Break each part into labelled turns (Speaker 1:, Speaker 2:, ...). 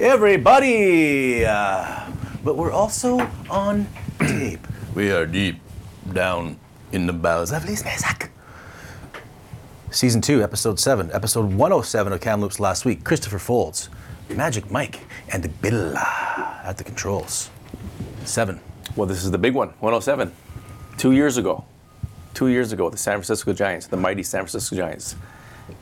Speaker 1: everybody. Uh, but we're also on tape. We are deep down in the bowels of Les Season 2, Episode 7, Episode 107 of Kamloops last week. Christopher Foulds, Magic Mike, and Billa at the controls. 7.
Speaker 2: Well, this is the big one, 107. Two years ago, two years ago, the San Francisco Giants, the mighty San Francisco Giants,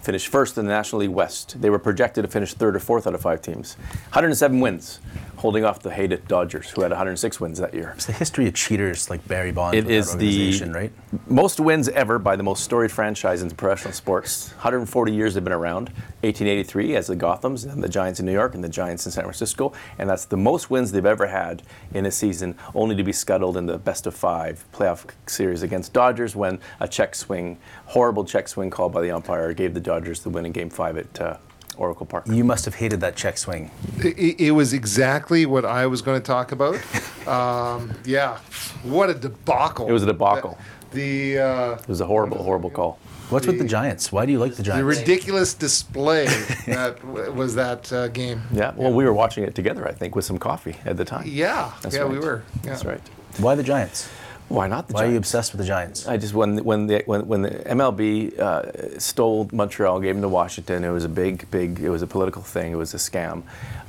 Speaker 2: finished first in the National League West. They were projected to finish third or fourth out of five teams. 107 wins, holding off the hated Dodgers, who had 106 wins that year.
Speaker 1: It's the history of cheaters like Barry Bonds.
Speaker 2: It is
Speaker 1: with that
Speaker 2: is the
Speaker 1: organization, right?
Speaker 2: most wins ever by the most storied franchise in professional sports. 140 years they've been around. 1883 as the Gothams and the Giants in New York and the Giants in San Francisco, and that's the most wins they've ever had in a season, only to be scuttled in the best of five playoff series against Dodgers when a check swing, horrible check swing called by the umpire, gave the Dodgers the win in Game Five at uh, Oracle Park.
Speaker 1: You must have hated that check swing.
Speaker 3: It, it was exactly what I was going to talk about. Um, yeah, what a debacle!
Speaker 2: It was a debacle.
Speaker 3: The uh,
Speaker 2: It was a horrible, horrible call.
Speaker 1: What's with the Giants? Why do you like the Giants?
Speaker 3: the ridiculous display that w- was that uh, game.
Speaker 2: Yeah, well, we were watching it together, I think, with some coffee at the time.
Speaker 3: Yeah,
Speaker 2: That's
Speaker 3: yeah, we were. Yeah.
Speaker 2: That's right.
Speaker 1: Why the Giants?
Speaker 2: Why not the Giants?
Speaker 1: Why are you obsessed with the Giants?
Speaker 2: I just when when the when, when the MLB uh, stole Montreal, gave them to Washington. It was a big, big. It was a political thing. It was a scam.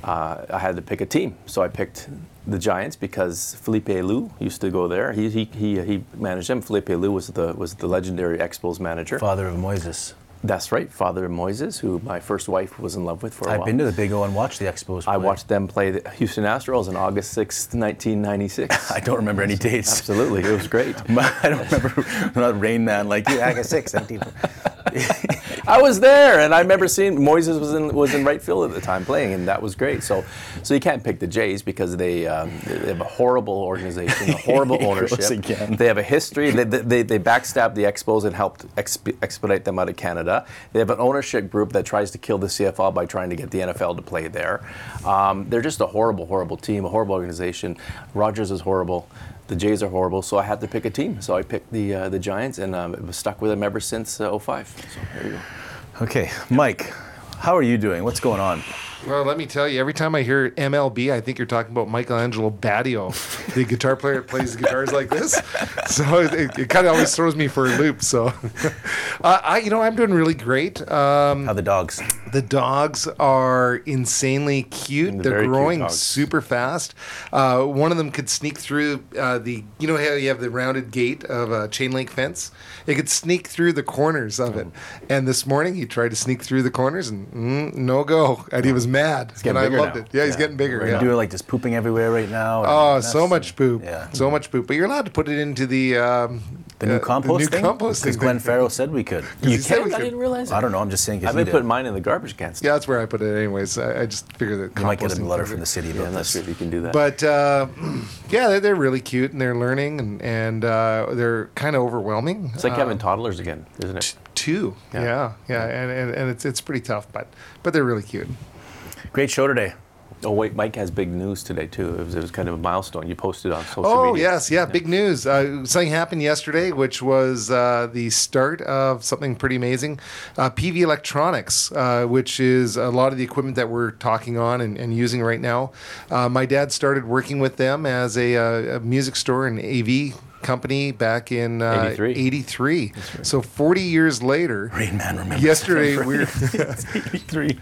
Speaker 2: Uh, I had to pick a team, so I picked the Giants because Felipe Alou used to go there. He he he, he managed them. Felipe Alou was the was the legendary Expos manager.
Speaker 1: Father of Moises.
Speaker 2: That's right, father Moises, who my first wife was in love with for a
Speaker 1: I've
Speaker 2: while.
Speaker 1: I've been to the Big O and watched the Expos.
Speaker 2: I watched them play the Houston Astros on August sixth, nineteen ninety six.
Speaker 1: I don't remember any dates.
Speaker 2: Absolutely, it was great.
Speaker 1: I don't remember. I'm not Rain Man like you. August 6, 17.
Speaker 2: I was there, and I remember seeing Moises was in was in right field at the time playing, and that was great. So, so you can't pick the Jays because they um, they have a horrible organization, a horrible ownership.
Speaker 1: again.
Speaker 2: They have a history. They, they, they backstabbed the Expos and helped exp- expedite them out of Canada. They have an ownership group that tries to kill the CFL by trying to get the NFL to play there. Um, they're just a horrible, horrible team, a horrible organization. Rogers is horrible. The Jays are horrible, so I had to pick a team. So I picked the uh, the Giants, and um, I was stuck with them ever since uh, 05. So there you go.
Speaker 1: Okay, Mike, how are you doing? What's going on?
Speaker 3: Well, let me tell you, every time I hear MLB, I think you're talking about Michael Angelo Batio, the guitar player that plays guitars like this. So it, it kind of always throws me for a loop. So, uh, I, you know, I'm doing really great. Um,
Speaker 1: How the dogs?
Speaker 3: the dogs are insanely cute.
Speaker 2: They're
Speaker 3: They're,
Speaker 2: very cute
Speaker 3: growing super fast. Uh, one of them could sneak through uh, the, you know how you have the rounded gate of a chain link fence? It could sneak through the corners of it. And this morning he tried to sneak through the corners and mm, no go. And he was mad.
Speaker 2: getting
Speaker 3: and I loved
Speaker 2: now.
Speaker 3: it. Yeah, he's getting bigger.
Speaker 1: We're
Speaker 3: Yeah.
Speaker 1: you doing like just pooping everywhere right now?
Speaker 3: Oh, so much poop.
Speaker 1: Yeah.
Speaker 3: So much poop. But you're allowed to put it into the um,
Speaker 1: The new
Speaker 3: uh,
Speaker 1: compost
Speaker 3: the new
Speaker 1: thing?
Speaker 3: compost
Speaker 1: Because
Speaker 3: thing.
Speaker 1: Glenn Farrell said we could.
Speaker 3: he said we
Speaker 2: I didn't realize.
Speaker 1: I don't know. I'm just saying.
Speaker 2: I've
Speaker 1: he
Speaker 2: been putting mine in the garbage cans.
Speaker 3: Yeah, that's where I put it anyways. I, I just figured that
Speaker 1: You might get a letter from the city
Speaker 2: Yeah,
Speaker 1: about
Speaker 2: I'm
Speaker 1: this.
Speaker 2: sure if you can do that.
Speaker 3: But uh, yeah, they're, they're really cute and they're learning and, and uh, they're kind of overwhelming.
Speaker 2: it's like
Speaker 3: uh,
Speaker 2: having toddlers again, isn't it?
Speaker 3: two.
Speaker 2: Yeah.
Speaker 3: Yeah, yeah, And, and, and it's it's pretty tough, but but they're really cute.
Speaker 1: Great show today.
Speaker 2: Oh wait, Mike has big news today too. It was, it was kind of a milestone. You posted on social
Speaker 3: Oh
Speaker 2: media.
Speaker 3: yes, yeah, big news. Uh, something happened yesterday, which was uh, the start of something pretty amazing. Uh, Peavey Electronics, uh, which is a lot of the equipment that we're talking on and, and using right now. Uh, my dad started working with them as a, uh, a music store and AV company back in uh,
Speaker 2: 83.
Speaker 3: 83. So 40 years later,
Speaker 1: Rain Man remembers.
Speaker 3: yesterday we're
Speaker 1: 83.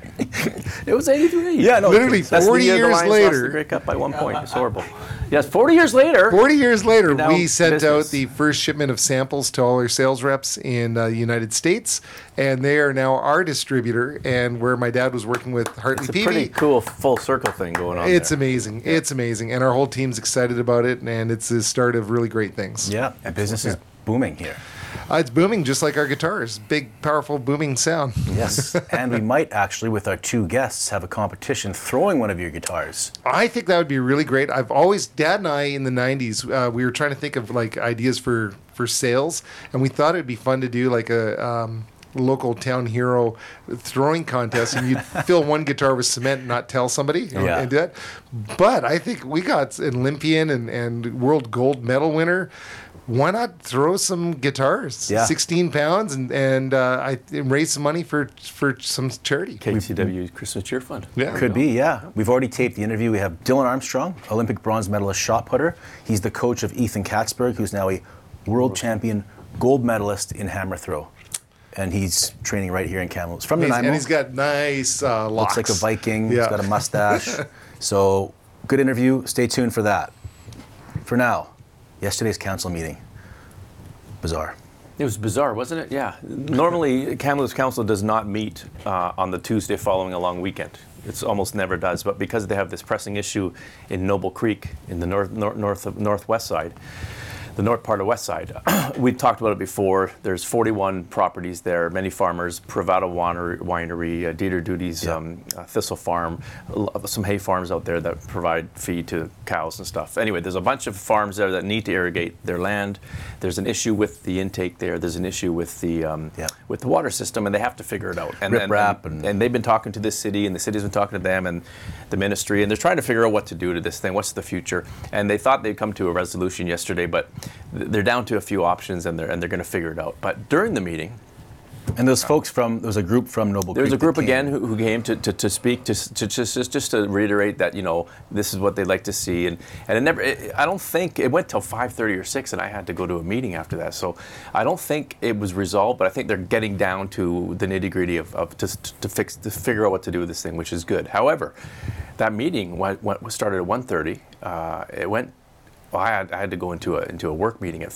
Speaker 2: It was 83.
Speaker 1: Yeah, no.
Speaker 3: literally
Speaker 2: That's the
Speaker 3: 40
Speaker 2: year the
Speaker 3: years
Speaker 2: Lions lost the
Speaker 3: later.
Speaker 2: Grey Cup by one point. It's horrible. Yes, 40 years later.
Speaker 3: 40 years later,
Speaker 2: now
Speaker 3: we sent
Speaker 2: business.
Speaker 3: out the first shipment of samples to all our sales reps in uh, the United States, and they are now our distributor. And where my dad was working with Hartley
Speaker 2: It's a
Speaker 3: Peavey,
Speaker 2: pretty cool full circle thing going on.
Speaker 3: it's
Speaker 2: there.
Speaker 3: amazing. It's amazing, and our whole team's excited about it, and it's the start of really great things.
Speaker 1: Yeah, and business is booming here.
Speaker 3: Uh, it's booming, just like our guitars. Big, powerful, booming sound.
Speaker 1: Yes, and we might actually, with our two guests, have a competition throwing one of your guitars.
Speaker 3: I think that would be really great. I've always, Dad and I in the '90s, uh, we were trying to think of like ideas for for sales, and we thought it'd be fun to do like a. Um, local town hero throwing contest and you'd fill one guitar with cement and not tell somebody and-
Speaker 1: Yeah.
Speaker 3: and do that but i think we got an olympian and, and world gold medal winner why not throw some guitars?
Speaker 1: Yeah.
Speaker 3: 16 pounds and, and uh, I and raise some money for for some charity.
Speaker 2: KTW Christmas Cheer Fund.
Speaker 3: Yeah.
Speaker 1: Could be, yeah. We've already taped the interview. We have Dylan Armstrong, Olympic bronze medalist shot putter. He's the coach of Ethan Katzberg, who's now a world champion gold medalist in hammer throw. And he's training right here in Kamloops. From
Speaker 3: He's-
Speaker 1: Nanaimo.
Speaker 3: and he's got nice uh, locks.
Speaker 1: Looks like a Viking.
Speaker 3: Yeah.
Speaker 1: He's got a mustache. so, good interview. Stay tuned for that. For now, yesterday's council meeting. Bizarre.
Speaker 2: It was bizarre, wasn't it? Yeah. Normally, Kamloops Council does not meet uh, on the Tuesday following a long weekend. It's almost never does. But because they have this pressing issue in Noble Creek in the north, north, north of, northwest side, the north part of West Side, we've talked about it before. There's 41 properties there, many farmers, Privato Winery, winery uh, Dieter Dudy's
Speaker 1: Yeah.
Speaker 2: um, uh, Thistle Farm, some hay farms out there that provide feed to cows and stuff. Anyway, there's a bunch of farms there that need to irrigate their land. There's an issue with the intake there. There's an issue with the um,
Speaker 1: Yeah.
Speaker 2: with the water system, and they have to figure it out. And,
Speaker 1: Rip
Speaker 2: and, and,
Speaker 1: and-
Speaker 2: and they've been talking to this city, and the city's been talking to them, and the ministry, and they're trying to figure out what to do to this thing. What's the future? And they thought they'd come to a resolution yesterday, but they're down to a few options, and they're and they're going to figure it out. But during the meeting,
Speaker 1: And those folks from, there was a group from Noble
Speaker 2: there was a
Speaker 1: Creek that
Speaker 2: group again who, who came to, to, to speak to, to just, just just to reiterate that you know this is what they'd like to see. And and it never it, I don't think it went till 5:30 or 6 and I had to go to a meeting after that. So I don't think it was resolved but I think they're getting down to the nitty gritty of, of to, to fix to figure out what to do with this thing which is good. However that meeting went, went was started at 1:30 uh, it went well, I had, I had to go into a into a work meeting at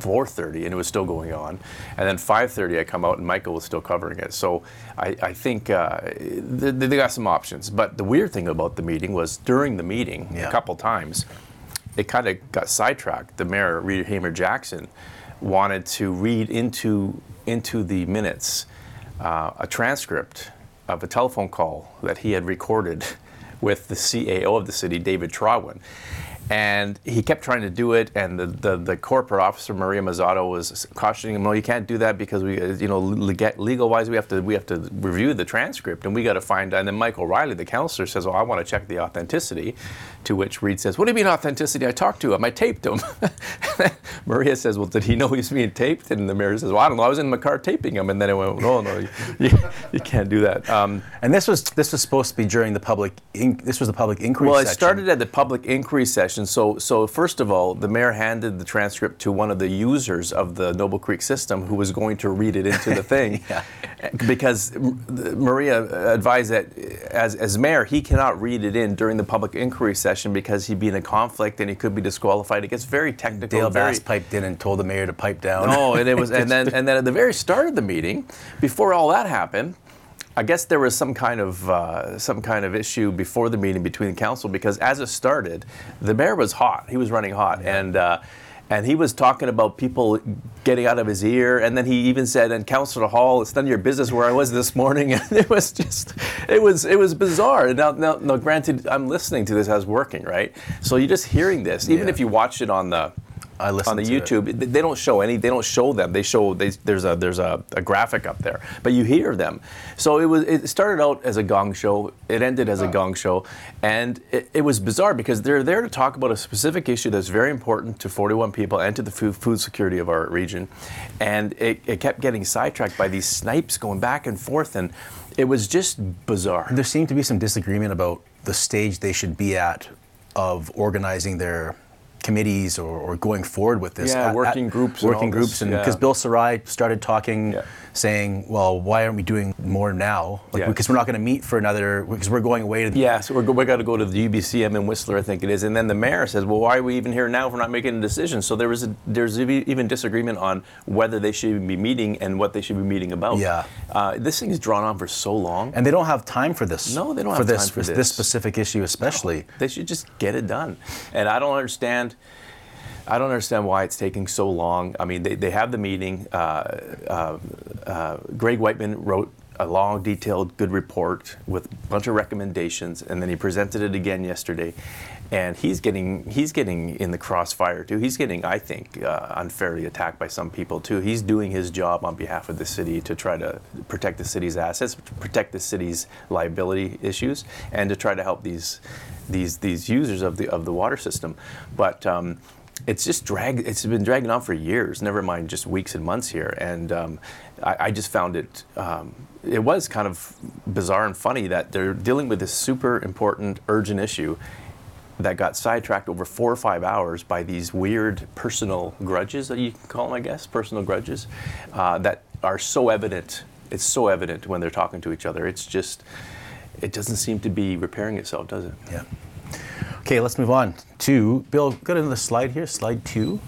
Speaker 2: 4:30 and it was still going on, and then 5:30 I come out and Michael was still covering it. So I, I think uh, they, they got some options. But the weird thing about the meeting was during the meeting
Speaker 1: Yeah.
Speaker 2: a couple times, it kind of got sidetracked. The mayor, Reid Hamer-Jackson, wanted to read into into the minutes uh, a transcript of a telephone call that he had recorded with the CAO of the city, David Trawin. And he kept trying to do it, and the, the, the corporate officer Maria Mazzotta was cautioning him, "No, you can't do that because we, uh, you know, legal wise, we have to we have to review the transcript, and we got to find." And then Michael Riley, the counselor, says, "Well, I want to check the authenticity." To which Reid says, "What do you mean authenticity? I talked to him. I taped him." Maria says, "Well, did he know he was being taped?" And the mayor says, "Well, I don't know. I was in my car taping him." And then it went, "No, no, you, you, you can't do that." Um,
Speaker 1: And this was this was supposed to be during the public. In, this was the public inquiry.
Speaker 2: well, it
Speaker 1: section.
Speaker 2: started at the public inquiry session. So, so first of all, the mayor handed the transcript to one of the users of the Noble Creek system, who was going to read it into the thing,
Speaker 1: Yeah.
Speaker 2: because Maria advised that as as mayor, he cannot read it in during the public inquiry session because he'd be in a conflict and he could be disqualified. It gets very technical.
Speaker 1: Dale
Speaker 2: very,
Speaker 1: Bass piped in and told the mayor to pipe down.
Speaker 2: no, and it was, and then and then at the very start of the meeting, before all that happened, I guess there was some kind of uh, some kind of issue before the meeting between the council because as it started, the mayor was hot. He was running hot, and. Uh, and he was talking about people getting out of his ear, and then he even said, "And Councillor Hall, it's none of your business where I was this morning." And it was just, it was, it was bizarre. And now, now, now, granted, I'm listening to this as working, right? So you're just hearing this, even
Speaker 1: Yeah.
Speaker 2: if you watch it on the,
Speaker 1: I listened
Speaker 2: on the
Speaker 1: to it.
Speaker 2: YouTube. They- don't show any. They don't show them. They show they, there's a there's a, a graphic up there, but you hear them. So it was. It started out as a gong show. It ended as a gong show, and it, it was bizarre because they're there to talk about a specific issue that's very important to 41 people and to the food, food security of our region, and it, it kept getting sidetracked by these snipes going back and forth, and it was just bizarre.
Speaker 1: There seemed to be some disagreement about the stage they should be at of organizing their committees or, or going forward with this.
Speaker 2: Yeah,
Speaker 1: At-
Speaker 2: working
Speaker 1: at-
Speaker 2: groups and
Speaker 1: Working
Speaker 2: all
Speaker 1: groups, and
Speaker 2: yeah.
Speaker 1: because Bill Sarai started talking,
Speaker 2: Yeah.
Speaker 1: saying, "Well, why aren't we doing more now? Like,
Speaker 2: Yeah.
Speaker 1: because we're not going to meet for another because we're going away to the
Speaker 2: Yeah, so we're, we got to go to the UBCM in Whistler, I think it is, and then the mayor says, "Well, why are we even here now if we're not making a decision?" So there was a, there's even disagreement on whether they should be meeting and what they should be meeting about.
Speaker 1: Yeah.
Speaker 2: uh, this thing is drawn on for so long.
Speaker 1: and they don't have time for this.
Speaker 2: No, they don't
Speaker 1: for
Speaker 2: have
Speaker 1: this,
Speaker 2: time for
Speaker 1: this
Speaker 2: this.
Speaker 1: specific issue, especially.
Speaker 2: They should just get it done. And I don't understand. I don't understand why it's taking so long. I mean, they, they have the meeting. Uh, uh, uh, Greg Wightman wrote a long, detailed, good report with a bunch of recommendations, and then he presented it again yesterday. And he's getting he's getting in the crossfire too. He's getting, I think, uh, unfairly attacked by some people too. He's doing his job on behalf of the city to try to protect the city's assets, protect the city's liability issues, and to try to help these these these users of the of the water system. But um, it's just drag. It's been dragging on for years. Never mind just weeks and months here. And um, I, I, just found it. Um, it was kind of bizarre and funny that they're dealing with this super important, urgent issue that got sidetracked over four or five hours by these weird personal grudges that you can call them, I guess, personal grudges uh, that are so evident. It's so evident when they're talking to each other. It's just, it doesn't seem to be repairing itself, does it?
Speaker 1: Yeah. Okay, let's move on to Bill. Go to the slide here, slide two.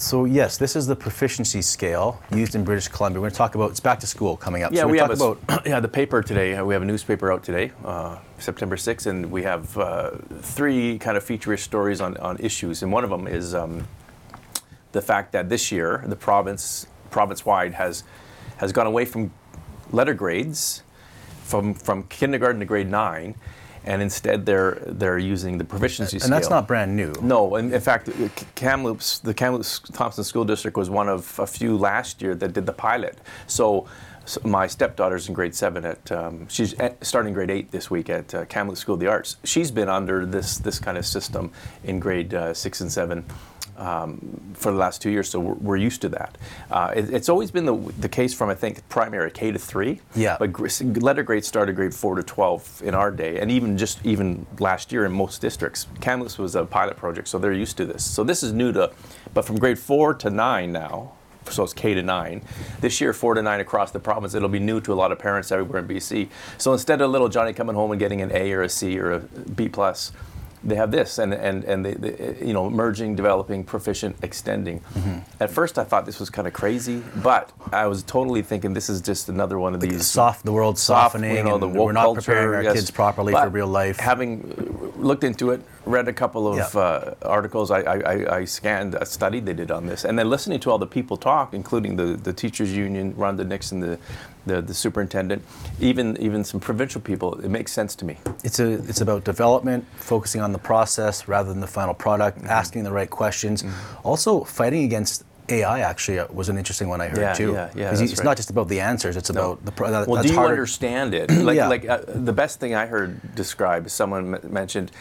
Speaker 1: So yes, this is the proficiency scale used in British Columbia. We're going to talk about it's back to school coming up.
Speaker 2: Yeah,
Speaker 1: so
Speaker 2: we have
Speaker 1: talk
Speaker 2: a,
Speaker 1: about
Speaker 2: yeah the paper today. We have a newspaper out today, uh, September 6th, and we have uh, three kind of feature stories on, on issues. And one of them is um, the fact that this year the province province wide has has gone away from letter grades from from kindergarten to grade nine and instead they're they're using the proficiency
Speaker 1: and
Speaker 2: scale.
Speaker 1: that's not brand new.
Speaker 2: No, in, in fact, Kamloops, the Kamloops Thompson School District was one of a few last year that did the pilot. So, so my stepdaughter's in grade seven at um, she's at, starting grade eight this week at uh, Kamloops School of the Arts. She's been under this this kind of system in grade uh, six and seven um, for the last two years, so we're, we're used to that. Uh, it, it's always been the, the case from I think primary K to three.
Speaker 1: Yeah.
Speaker 2: But gr- letter grades started grade four to twelve in our day, and even just even last year in most districts, Kamloops was a pilot project, so they're used to this. So this is new to, but from grade four to nine now. So it's K to nine. This year, four to nine across the province. It'll be new to a lot of parents everywhere in BC. So instead of little Johnny coming home and getting an A or a C or a B plus, they have this and and and they, they, you know merging developing proficient extending
Speaker 1: Mm-hmm.
Speaker 2: at first i thought this was kind of crazy but i was totally thinking this is just another one of these
Speaker 1: Soft, the world's
Speaker 2: soft,
Speaker 1: softening,
Speaker 2: you know, the
Speaker 1: we're not
Speaker 2: culture,
Speaker 1: preparing our
Speaker 2: yes.
Speaker 1: kids properly
Speaker 2: But
Speaker 1: for real life.
Speaker 2: having looked into it read a couple of
Speaker 1: Yeah.
Speaker 2: uh, articles I, I, I- scanned a study they did on this and then listening to all the people talk including the, the teachers union rhonda nixon the, the, the superintendent even even some provincial people it makes sense to me
Speaker 1: It's a it's about development, focusing on the process rather than the final product,
Speaker 2: Mm-hmm.
Speaker 1: asking the right questions. Also, fighting against AI actually uh, was an interesting one I heard
Speaker 2: Yeah,
Speaker 1: too.
Speaker 2: yeah, yeah,
Speaker 1: It's
Speaker 2: right.
Speaker 1: not just about the answers; it's about the. Pro- that,
Speaker 2: Well,
Speaker 1: that's
Speaker 2: do you
Speaker 1: harder.
Speaker 2: understand it? Like,
Speaker 1: Yeah.
Speaker 2: like uh, the best thing I heard described, someone m- mentioned,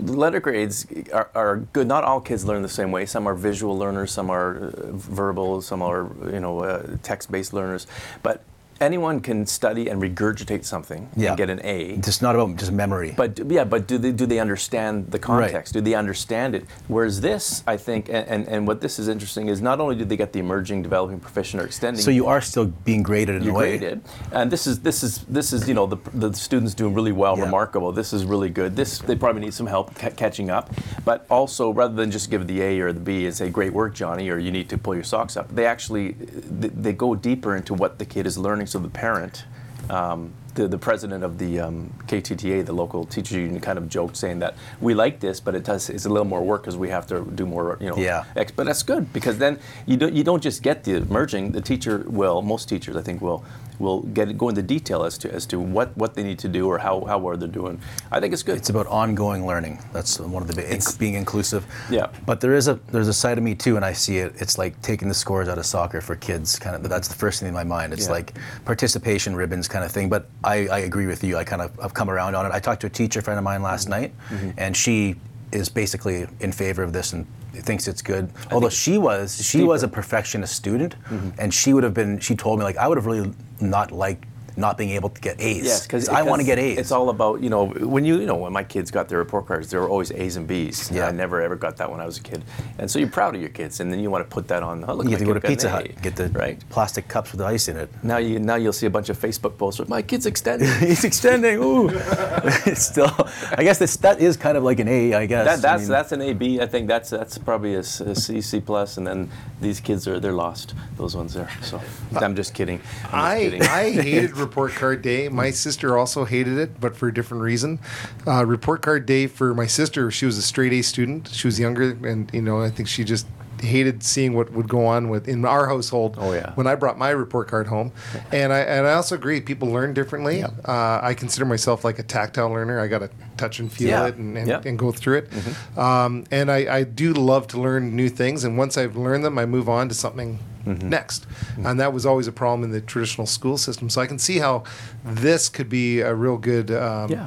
Speaker 2: letter grades are, are good. Not all kids learn the same way. Some are visual learners, some are uh, verbal, some are you know uh, text-based learners. But anyone can study and regurgitate something
Speaker 1: Yeah.
Speaker 2: and get an A.
Speaker 1: It's not about just memory.
Speaker 2: But yeah, but do they do they understand the context? Do they understand it? Whereas this, I think, and, and, and what this is interesting is not only do they get the emerging, developing, proficient, or extending.
Speaker 1: so you are still being graded in
Speaker 2: You're
Speaker 1: a way.
Speaker 2: graded, and this is this is this is you know the the students doing really well,
Speaker 1: Yeah.
Speaker 2: remarkable. This is really good. This they probably need some help ca- catching up, but also rather than just give the A or the B and say great work, Johnny, or you need to pull your socks up, they actually they, they go deeper into what the kid is learning. So the parent. Um, the, the president of the um, KTTA, the local teachers union, kind of joked saying that we like this, but it does it's a little more work because we have to do more, you know.
Speaker 1: Yeah.
Speaker 2: Ex- but that's good because then you don't you don't just get the merging. The teacher will, most teachers I think will will get go into detail as to as to what, what they need to do or how, how well they're doing. I think it's good.
Speaker 1: It's about ongoing learning. That's one of the big,
Speaker 2: It's-
Speaker 1: being inclusive.
Speaker 2: Yeah.
Speaker 1: But there is a there's a side of me too, and I see it. It's like taking the scores out of soccer for kids. Kind of that's the first thing in my mind. It's
Speaker 2: Yeah.
Speaker 1: like participation ribbons kind of thing. But I, I agree with you. I kind of I've come around on it. I talked to a teacher friend of mine last
Speaker 2: Mm-hmm.
Speaker 1: night, and she is basically in favor of this and thinks it's good. Although she was she was a perfectionist student,
Speaker 2: Mm-hmm.
Speaker 1: and she would have been. She told me like I would have really not liked not being able to get A's.
Speaker 2: Yes, because
Speaker 1: I want to get A's.
Speaker 2: It's all about you know when you you know when my kids got their report cards, there were always A's and B's. And
Speaker 1: Yeah.
Speaker 2: I never ever got that when I was a kid, and so you're proud of your kids, and then you want to put that on. Oh, look,
Speaker 1: you have to go to Pizza Hut, get the
Speaker 2: right.
Speaker 1: plastic cups with ice in it.
Speaker 2: Now you now you'll see a bunch of Facebook posts with my kid's extended.
Speaker 1: He's extending. Ooh, it's still. I guess this that is kind of like an A. I guess.
Speaker 2: That,
Speaker 1: I
Speaker 2: that's
Speaker 1: mean,
Speaker 2: that's an A B. I think that's that's probably a, s- a C C plus, and then these kids are they're lost. Those ones there. So I'm just kidding. I'm just
Speaker 3: I,
Speaker 2: kidding.
Speaker 3: I hated report card day. My sister also hated it, but for a different reason. Uh, report card day for my sister, she was a straight A student. She was younger, and you know, I think she just hated seeing what would go on with in our household.
Speaker 2: Oh, yeah.
Speaker 3: When I brought my report card home, and I and I also agree, people learn differently. Uh, I consider myself like a tactile learner. I got to touch and feel
Speaker 2: Yeah.
Speaker 3: it and, and.
Speaker 2: Mm-hmm.
Speaker 3: and go through it. Um, and I, I do love to learn new things. And once I've learned them, I move on to something
Speaker 2: Mm-hmm.
Speaker 3: next. And that was always a problem in the traditional school system. So I can see how this could be a real good um,
Speaker 2: Yeah.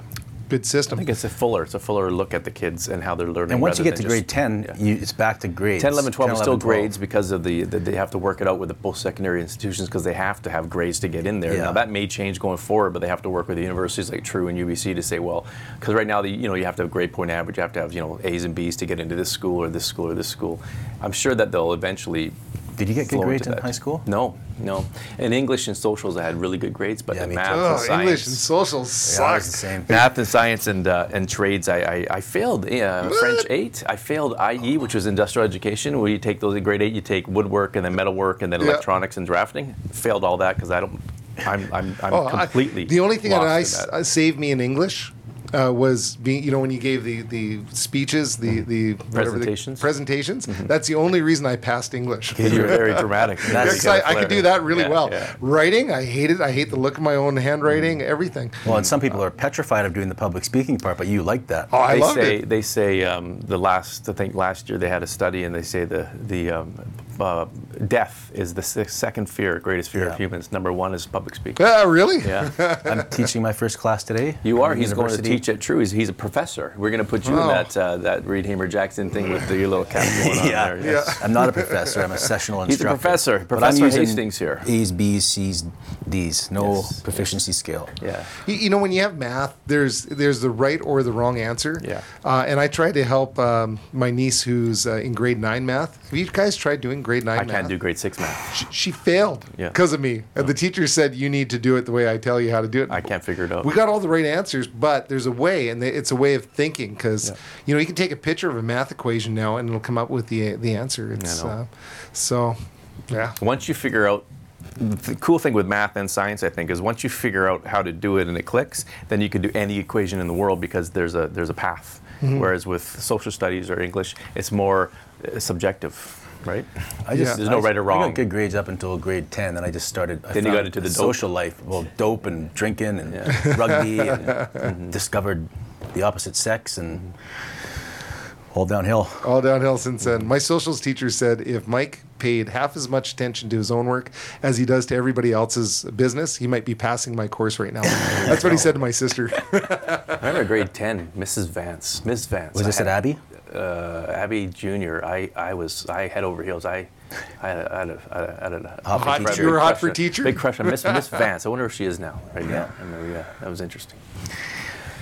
Speaker 3: Good
Speaker 2: I think it's a fuller, it's a fuller look at the kids and how they're learning.
Speaker 1: And once you get to
Speaker 2: than
Speaker 1: grade 10,
Speaker 2: yeah.
Speaker 1: you, it's back to grades.
Speaker 2: 10, 11, 12 are still
Speaker 1: 12.
Speaker 2: grades because of the, the they have to work it out with the post-secondary institutions because they have to have grades to get in there.
Speaker 1: Yeah.
Speaker 2: Now that may change going forward, but they have to work with the universities like True and UBC to say, well, because right now the, you know you have to have grade point average, you have to have you know A's and B's to get into this school or this school or this school. I'm sure that they'll eventually.
Speaker 1: Did you get good
Speaker 2: flow
Speaker 1: grades in
Speaker 2: that.
Speaker 1: high school?
Speaker 2: No, no. In English and socials, I had really good grades, but
Speaker 1: Yeah,
Speaker 2: in math
Speaker 1: too.
Speaker 2: and
Speaker 3: Oh,
Speaker 2: science,
Speaker 3: English and social
Speaker 1: Yeah, I the same.
Speaker 2: Math and science and uh, and trades, I, I, I failed. Yeah, French eight, I failed IE, which was industrial education. Where you take those in grade eight, you take woodwork and then metalwork and then
Speaker 3: Yeah.
Speaker 2: electronics and drafting. Failed all that because I don't. I'm I'm, I'm
Speaker 3: Oh, I-
Speaker 2: completely.
Speaker 3: the only thing that I
Speaker 2: lost
Speaker 3: s-
Speaker 2: in
Speaker 3: uh, saved me in English uh, was being, you know, when you gave the the speeches, the the whatever the-
Speaker 2: Presentations?
Speaker 3: presentations. That's the only reason I passed English.
Speaker 2: You were very dramatic.
Speaker 1: That's-
Speaker 3: 'cause I, I could do that really
Speaker 2: Yeah,
Speaker 3: well.
Speaker 2: yeah.
Speaker 3: Writing, I hate it. I hate the look of my own handwriting,
Speaker 2: Mm.
Speaker 3: everything.
Speaker 1: Well, and some people are petrified of doing the public speaking part, but you like that.
Speaker 3: Oh, I
Speaker 2: they
Speaker 3: loved
Speaker 2: say
Speaker 3: it.
Speaker 2: they say um, the last I think last year they had a study and they say the the um, uh, death is the second fear, greatest fear
Speaker 1: Yeah.
Speaker 2: of humans. Number one is public speaking.
Speaker 3: Ah, really?
Speaker 2: Yeah.
Speaker 1: I'm teaching my first class today.
Speaker 2: You are.
Speaker 1: at
Speaker 2: He's going to teach at True. He's, he's a professor. We're going to put you
Speaker 3: Oh.
Speaker 2: in that uh, that Reid Hamer-Jackson thing with the little cap going on
Speaker 1: Yeah.
Speaker 2: there.
Speaker 3: Yeah.
Speaker 1: I'm not a professor. I'm a sessional instructor.
Speaker 2: He's a
Speaker 1: instructor.
Speaker 2: professor.
Speaker 1: But I'm
Speaker 2: Professor
Speaker 1: using
Speaker 2: Hastings here.
Speaker 1: A's, B's, C's, D's. No
Speaker 2: Yes,
Speaker 1: proficiency scale.
Speaker 2: Yeah.
Speaker 3: You, you know, when you have math, there's there's the right or the wrong answer.
Speaker 2: Yeah.
Speaker 3: Uh, and I try to help um, my niece who's uh, in grade nine math. Have you guys tried doing grade nine
Speaker 2: I
Speaker 3: math?
Speaker 2: can't do grade six math.
Speaker 3: She, she failed
Speaker 2: Yeah.
Speaker 3: because of me. And the teacher said, "You need to do it the way I tell you how to do it."
Speaker 2: I can't figure it out.
Speaker 3: We got all the right answers, but there's a way, and it's a way of thinking. Because
Speaker 2: Yeah.
Speaker 3: you know, you can take a picture of a math equation now, and it'll come up with the the answer. It's
Speaker 2: know.
Speaker 3: uh, so, yeah.
Speaker 2: once you figure out the cool thing with math and science i think is once you figure out how to do it and it clicks then you can do any equation in the world because there's a there's a path
Speaker 3: Mm-hmm.
Speaker 2: whereas with social studies or english it's more uh, subjective right
Speaker 1: I just,
Speaker 2: there's no
Speaker 1: I-
Speaker 2: right or wrong.
Speaker 1: I got good grades up until grade 10, then I just started. I
Speaker 2: Then you got into the dope.
Speaker 1: social life. Well, dope and drinking and rugby and mm-hmm. discovered the opposite sex and all downhill.
Speaker 3: All downhill since then. My socials teacher said if Mike paid half as much attention to his own work as he does to everybody else's business, he might be passing my course right now. That's what he said to my sister.
Speaker 2: i remember grade 10 mrs vance miss vance
Speaker 1: Was
Speaker 2: I
Speaker 1: this at Abbey?
Speaker 2: Uh, Abby Junior, I, I was I head over heels. I I had a, I had a, I had a,
Speaker 1: Hot
Speaker 3: Hot-
Speaker 1: teacher.
Speaker 3: you were hot for teacher?
Speaker 2: Big crush on Miss Miss Vance. I wonder if she is now. Right
Speaker 1: Yeah.
Speaker 2: now. Remember, yeah, that was interesting.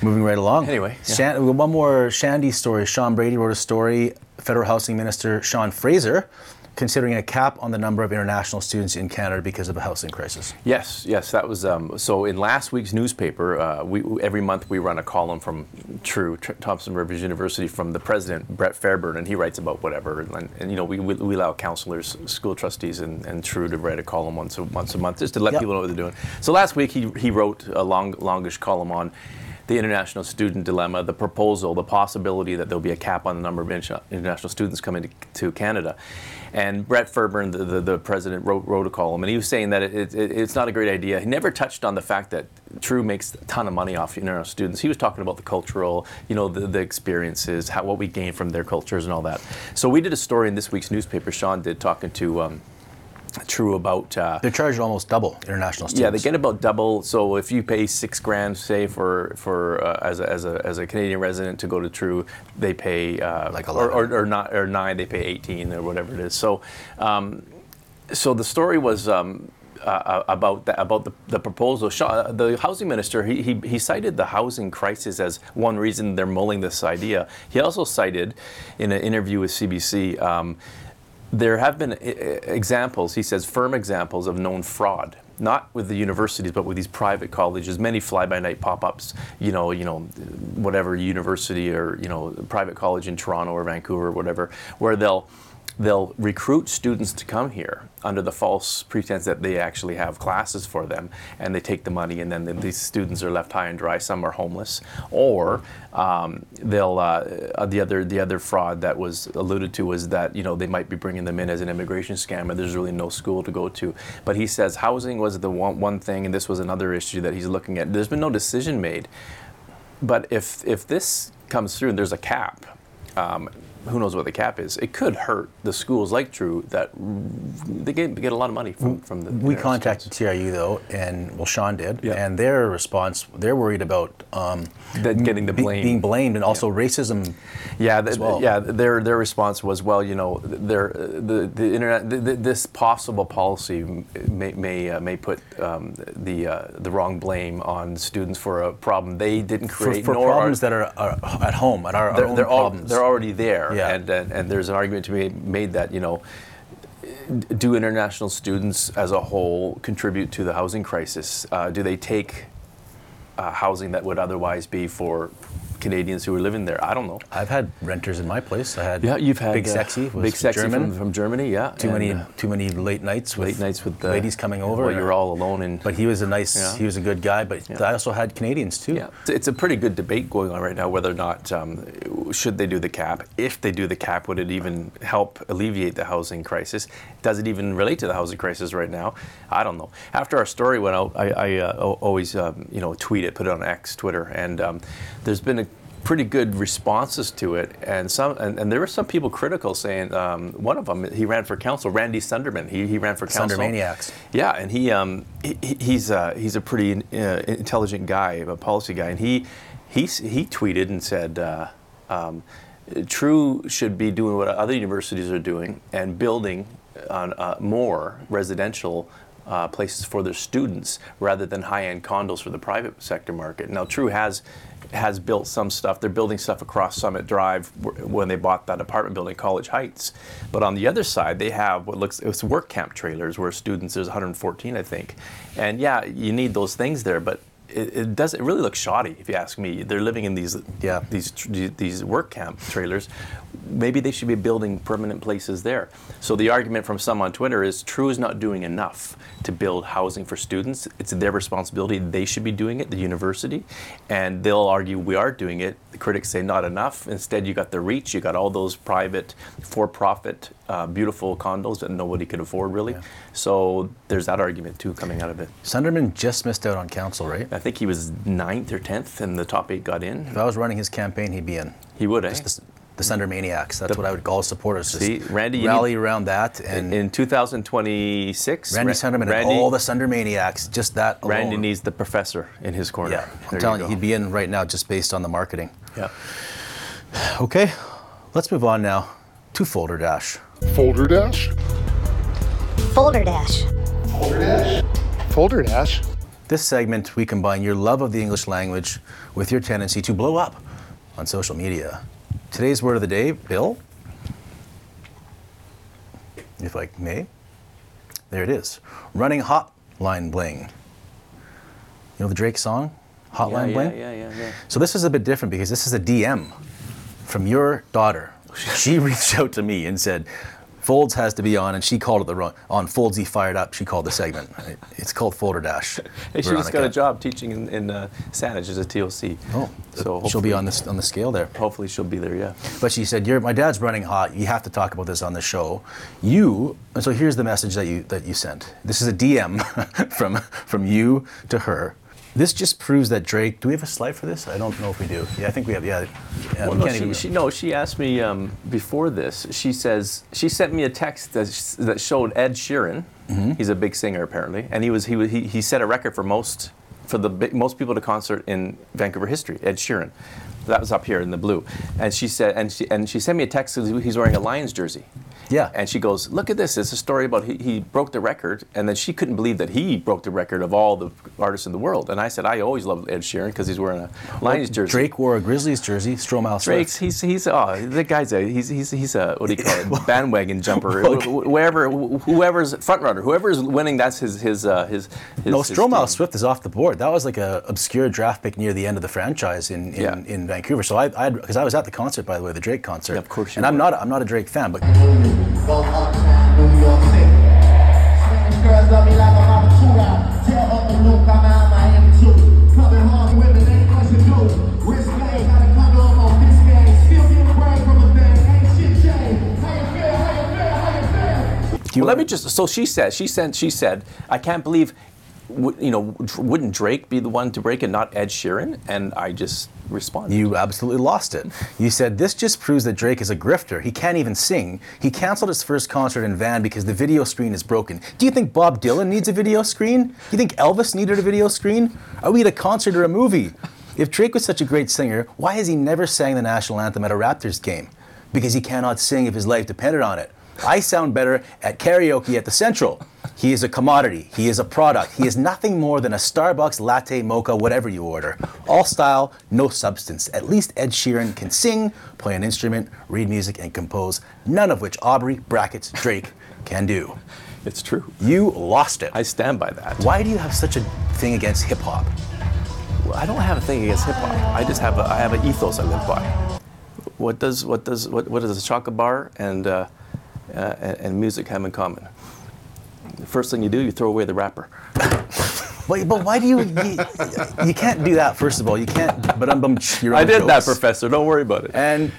Speaker 1: Moving right along.
Speaker 2: Anyway, yeah.
Speaker 1: Shan- one more Shandy story. Sean Brady wrote a story. Federal Housing Minister Sean Fraser considering a cap on the number of international students in Canada because of a housing crisis.
Speaker 2: Yes, yes, that was um, so. In last week's newspaper, uh, we every month we run a column from True Tr- Thompson Rivers University from the president Brett Fairbairn, and he writes about whatever. And, and you know, we, we, we allow counselors, school trustees, and, and True to write a column once a, once a month just to let
Speaker 1: Yep.
Speaker 2: people know what they're doing. So last week he he wrote a long longish column on. The international student dilemma, the proposal, the possibility that there'll be a cap on the number of international students coming to, to Canada. And Brett Fairbairn, the, the, the president, wrote, wrote a column, and he was saying that it, it, it's not a great idea. He never touched on the fact that True makes a ton of money off international students. He was talking about the cultural, you know, the, the experiences, how, what we gain from their cultures and all that. So we did a story in this week's newspaper, Sean did, talking to um, True about. Uh,
Speaker 1: They're charged almost double international students.
Speaker 2: yeah, they get about double. So if you pay six grand, say for for uh, as, a, as a as a Canadian resident to go to True, they pay uh,
Speaker 1: Like
Speaker 2: or,
Speaker 1: 11.
Speaker 2: or, or not or nine, they pay eighteen or whatever it is. So, um, so the story was. Um, uh, about the, about the, the proposal. Shaw- The housing minister he, he, he cited the housing crisis as one reason they're mulling this idea. He also cited, in an interview with CBC, um, there have been examples, he says, firm examples of known fraud. Not with the universities, but with these private colleges. Many fly-by-night pop-ups. You know, you know, whatever university or you know, private college in Toronto or Vancouver or whatever, where they'll they'll recruit students to come here under the false pretense that they actually have classes for them, and they take the money, and then the, these students are left high and dry. Some are homeless, or um, they'll uh, the other the other fraud that was alluded to was that you know they might be bringing them in as an immigration scam, and there's really no school to go to. But he says housing was the one one thing, and this was another issue that he's looking at. There's been no decision made, but if if this comes through and there's a cap. Um, who knows what the cap is. It could hurt the schools like True that they get, get a lot of money from, from the.
Speaker 1: We contacted. TRU though, and well, Sean did,
Speaker 2: Yeah.
Speaker 1: and their response, they're worried about um,
Speaker 2: That getting the
Speaker 1: be-
Speaker 2: blame.
Speaker 1: being blamed, and also racism.
Speaker 2: Yeah, th-
Speaker 1: as well.
Speaker 2: yeah. Their their response was, well, you know, their the the internet th- th- this possible policy may may uh, may put um, the uh, the wrong blame on students for a problem they didn't create.
Speaker 1: for
Speaker 2: nor are-
Speaker 1: problems that are, are at home, at our, our
Speaker 2: they're,
Speaker 1: own
Speaker 2: they're,
Speaker 1: problems.
Speaker 2: they're already there,
Speaker 1: Yeah.
Speaker 2: and, and and there's an argument to be made that you know, do international students as a whole contribute to the housing crisis? Uh, do they take uh, housing that would otherwise be for Canadians who were living there? I don't know.
Speaker 1: I've had renters in my place. I had
Speaker 2: Yeah, you've had
Speaker 1: Big
Speaker 2: uh,
Speaker 1: Sexy,
Speaker 2: Big Sexy
Speaker 1: German.
Speaker 2: From, from Germany, yeah.
Speaker 1: too
Speaker 2: and,
Speaker 1: many
Speaker 2: uh,
Speaker 1: too many late nights with
Speaker 2: late nights with the
Speaker 1: ladies coming over.
Speaker 2: Well, you're all alone in.
Speaker 1: But he was a nice,
Speaker 2: Yeah.
Speaker 1: he was a good guy. But
Speaker 2: Yeah.
Speaker 1: I also had Canadians too.
Speaker 2: Yeah, it's, it's a pretty good debate going on right now whether or not um, should they do the cap. If they do the cap, would it even help alleviate the housing crisis? Does it even relate to the housing crisis right now? I don't know. After our story went out, I, I uh, always um, you know tweet it, put it on X, Twitter, and um, there's been a pretty good responses to it and some and, and there were some people critical saying um, one of them he ran for council randy sunderman he, he ran for council
Speaker 1: Sundermaniacs.
Speaker 2: yeah, and he um, he, he- he's uh, he's a pretty uh, intelligent guy, a policy guy, and he he he tweeted and said. Uh, um, True should be doing what other universities are doing and building on uh, more residential uh, places for their students rather than high-end condos for the private sector market. Now, True has has built some stuff. They're building stuff across Summit Drive when they bought that apartment building, College Heights. But on the other side, they have what looks it's work camp trailers where students there's 114, I think. And yeah, you need those things there, but it, it does it really looks shoddy if you ask me. They're living in these
Speaker 1: Yeah.
Speaker 2: these these work camp trailers. Maybe they should be building permanent places there. So the argument from some on Twitter is True is not doing enough to build housing for students. It's their responsibility. They should be doing it, the university, and they'll argue we are doing it. The critics say not enough. Instead, you got the reach. You got all those private, for-profit, uh, beautiful condos that nobody could afford really. So there's that argument too coming out of it.
Speaker 1: Sunderman just missed out on council, right?
Speaker 2: I think he was ninth or tenth, and the top eight got in.
Speaker 1: If I was running his campaign, he'd be in.
Speaker 2: He would, eh?
Speaker 1: Just the, the Sundermaniacs. That's what I would call supporters. Just
Speaker 2: See, Randy,
Speaker 1: rally
Speaker 2: need-
Speaker 1: around that and
Speaker 2: in 2026,
Speaker 1: Randy
Speaker 2: Ra-
Speaker 1: Sunderman
Speaker 2: Randy,
Speaker 1: and all the Sundermaniacs. Just that alone.
Speaker 2: Randy needs the professor in his corner.
Speaker 1: Yeah,
Speaker 2: There
Speaker 1: I'm telling you,
Speaker 2: go.
Speaker 1: he'd be in right now just based on the marketing.
Speaker 2: Yeah.
Speaker 1: Okay, let's move on now to Foulderdash.
Speaker 4: Folder Dash.
Speaker 5: Folder dash?
Speaker 4: Folder Dash. Foulderdash?
Speaker 1: This segment, we combine your love of the English language with your tendency to blow up on social media. Today's word of the day, Bill, if I may. There it is. Running Hotline Bling. You know the Drake song? Hotline
Speaker 2: yeah,
Speaker 1: Bling?
Speaker 2: yeah, yeah, yeah, yeah.
Speaker 1: So this is a bit different because this is a DM from your daughter. She reached out to me and said, Foulds has to be on, and she called it the wrong on Fouldsy fired up. She called the segment. It's called Foulderdash.
Speaker 2: Hey, she just got a job teaching in, in uh, Saanich as a TOC.
Speaker 1: Oh,
Speaker 2: so
Speaker 1: she'll be on this on the scale there.
Speaker 2: Hopefully, she'll be there. Yeah.
Speaker 1: But she said, "You're my dad's running hot. You have to talk about this on the show." You and so here's the message that you that you sent. This is a DM from from you to her. This just proves that Drake. Do we have a slide for this? I don't know if we do. Yeah, I think we have. Yeah. yeah
Speaker 2: Well,
Speaker 1: we
Speaker 2: no, she,
Speaker 1: even-
Speaker 2: she, no, she asked me um, before this. She says she sent me a text that, sh- that showed Ed Sheeran.
Speaker 1: Mm-hmm.
Speaker 2: He's a big singer apparently, and he was he was he, he set a record for most for the big, most people to concert in Vancouver history. Ed Sheeran, that was up here in the blue, and she said and she and she sent me a text. He's wearing a Lions jersey.
Speaker 1: Yeah.
Speaker 2: And she goes, look at this. It's a story about he, he broke the record, and then she couldn't believe that he broke the record of all the artists in the world. And I said, I always loved Ed Sheeran because he's wearing a Lions jersey.
Speaker 1: Drake wore a Grizzlies jersey. Stromile Swift.
Speaker 2: Drake's he's he's oh the guy's a he's he's he's a what do you call it bandwagon jumper Wh- wh- wherever whoever's front runner whoever's winning that's his his uh, his, his
Speaker 1: No,
Speaker 2: team.
Speaker 1: Swift is off the board. That was like a obscure draft pick near the end of the franchise in in,
Speaker 2: Yeah.
Speaker 1: in Vancouver. So I I because I was at the concert by the way, the Drake concert.
Speaker 2: Yeah, of course you
Speaker 1: And I'm
Speaker 2: were.
Speaker 1: not I'm not a Drake fan, but
Speaker 6: Go uptown, New York City. Spanish girls love me like a shootout. Tell Uncle Luke I'm out my M2. Coming home with ain't much to do. Wrist got a condom on this game. Still getting brain from a thing. Ain't shit changed. How you feel? How you feel? How you feel?
Speaker 2: Well, let me just so she said she said. she said I can't believe you know, wouldn't Drake be the one to break it, not Ed Sheeran? And I just responded.
Speaker 1: You absolutely lost it. You said this just proves that Drake is a grifter. He can't even sing. He canceled his first concert in van because the video screen is broken. Do you think Bob Dylan needs a video screen? Do you think Elvis needed a video screen? Are we at a concert or a movie? If Drake was such a great singer, why has he never sang the national anthem at a Raptors game? Because he cannot sing if his life depended on it. I sound better at karaoke at the Central. He is a commodity. He is a product. He is nothing more than a Starbucks latte mocha, whatever you order. All style, no substance. At least Ed Sheeran can sing, play an instrument, read music, and compose, none of which Aubrey brackets Drake can do.
Speaker 2: it's true.
Speaker 1: You lost it.
Speaker 2: I stand by that.
Speaker 1: Why do you have such a thing against hip hop?
Speaker 2: Well, I don't have a thing against hip hop. I just have a, I have an ethos I live by. What does what does what, what does a chocolate bar and uh, uh, and, and music have in common? The first thing you do, you throw away the wrapper.
Speaker 1: Wait, but why do you, you? You can't do that. First of all, you can't. But I'm. Your
Speaker 2: I did that. Professor. Don't worry about it.
Speaker 1: And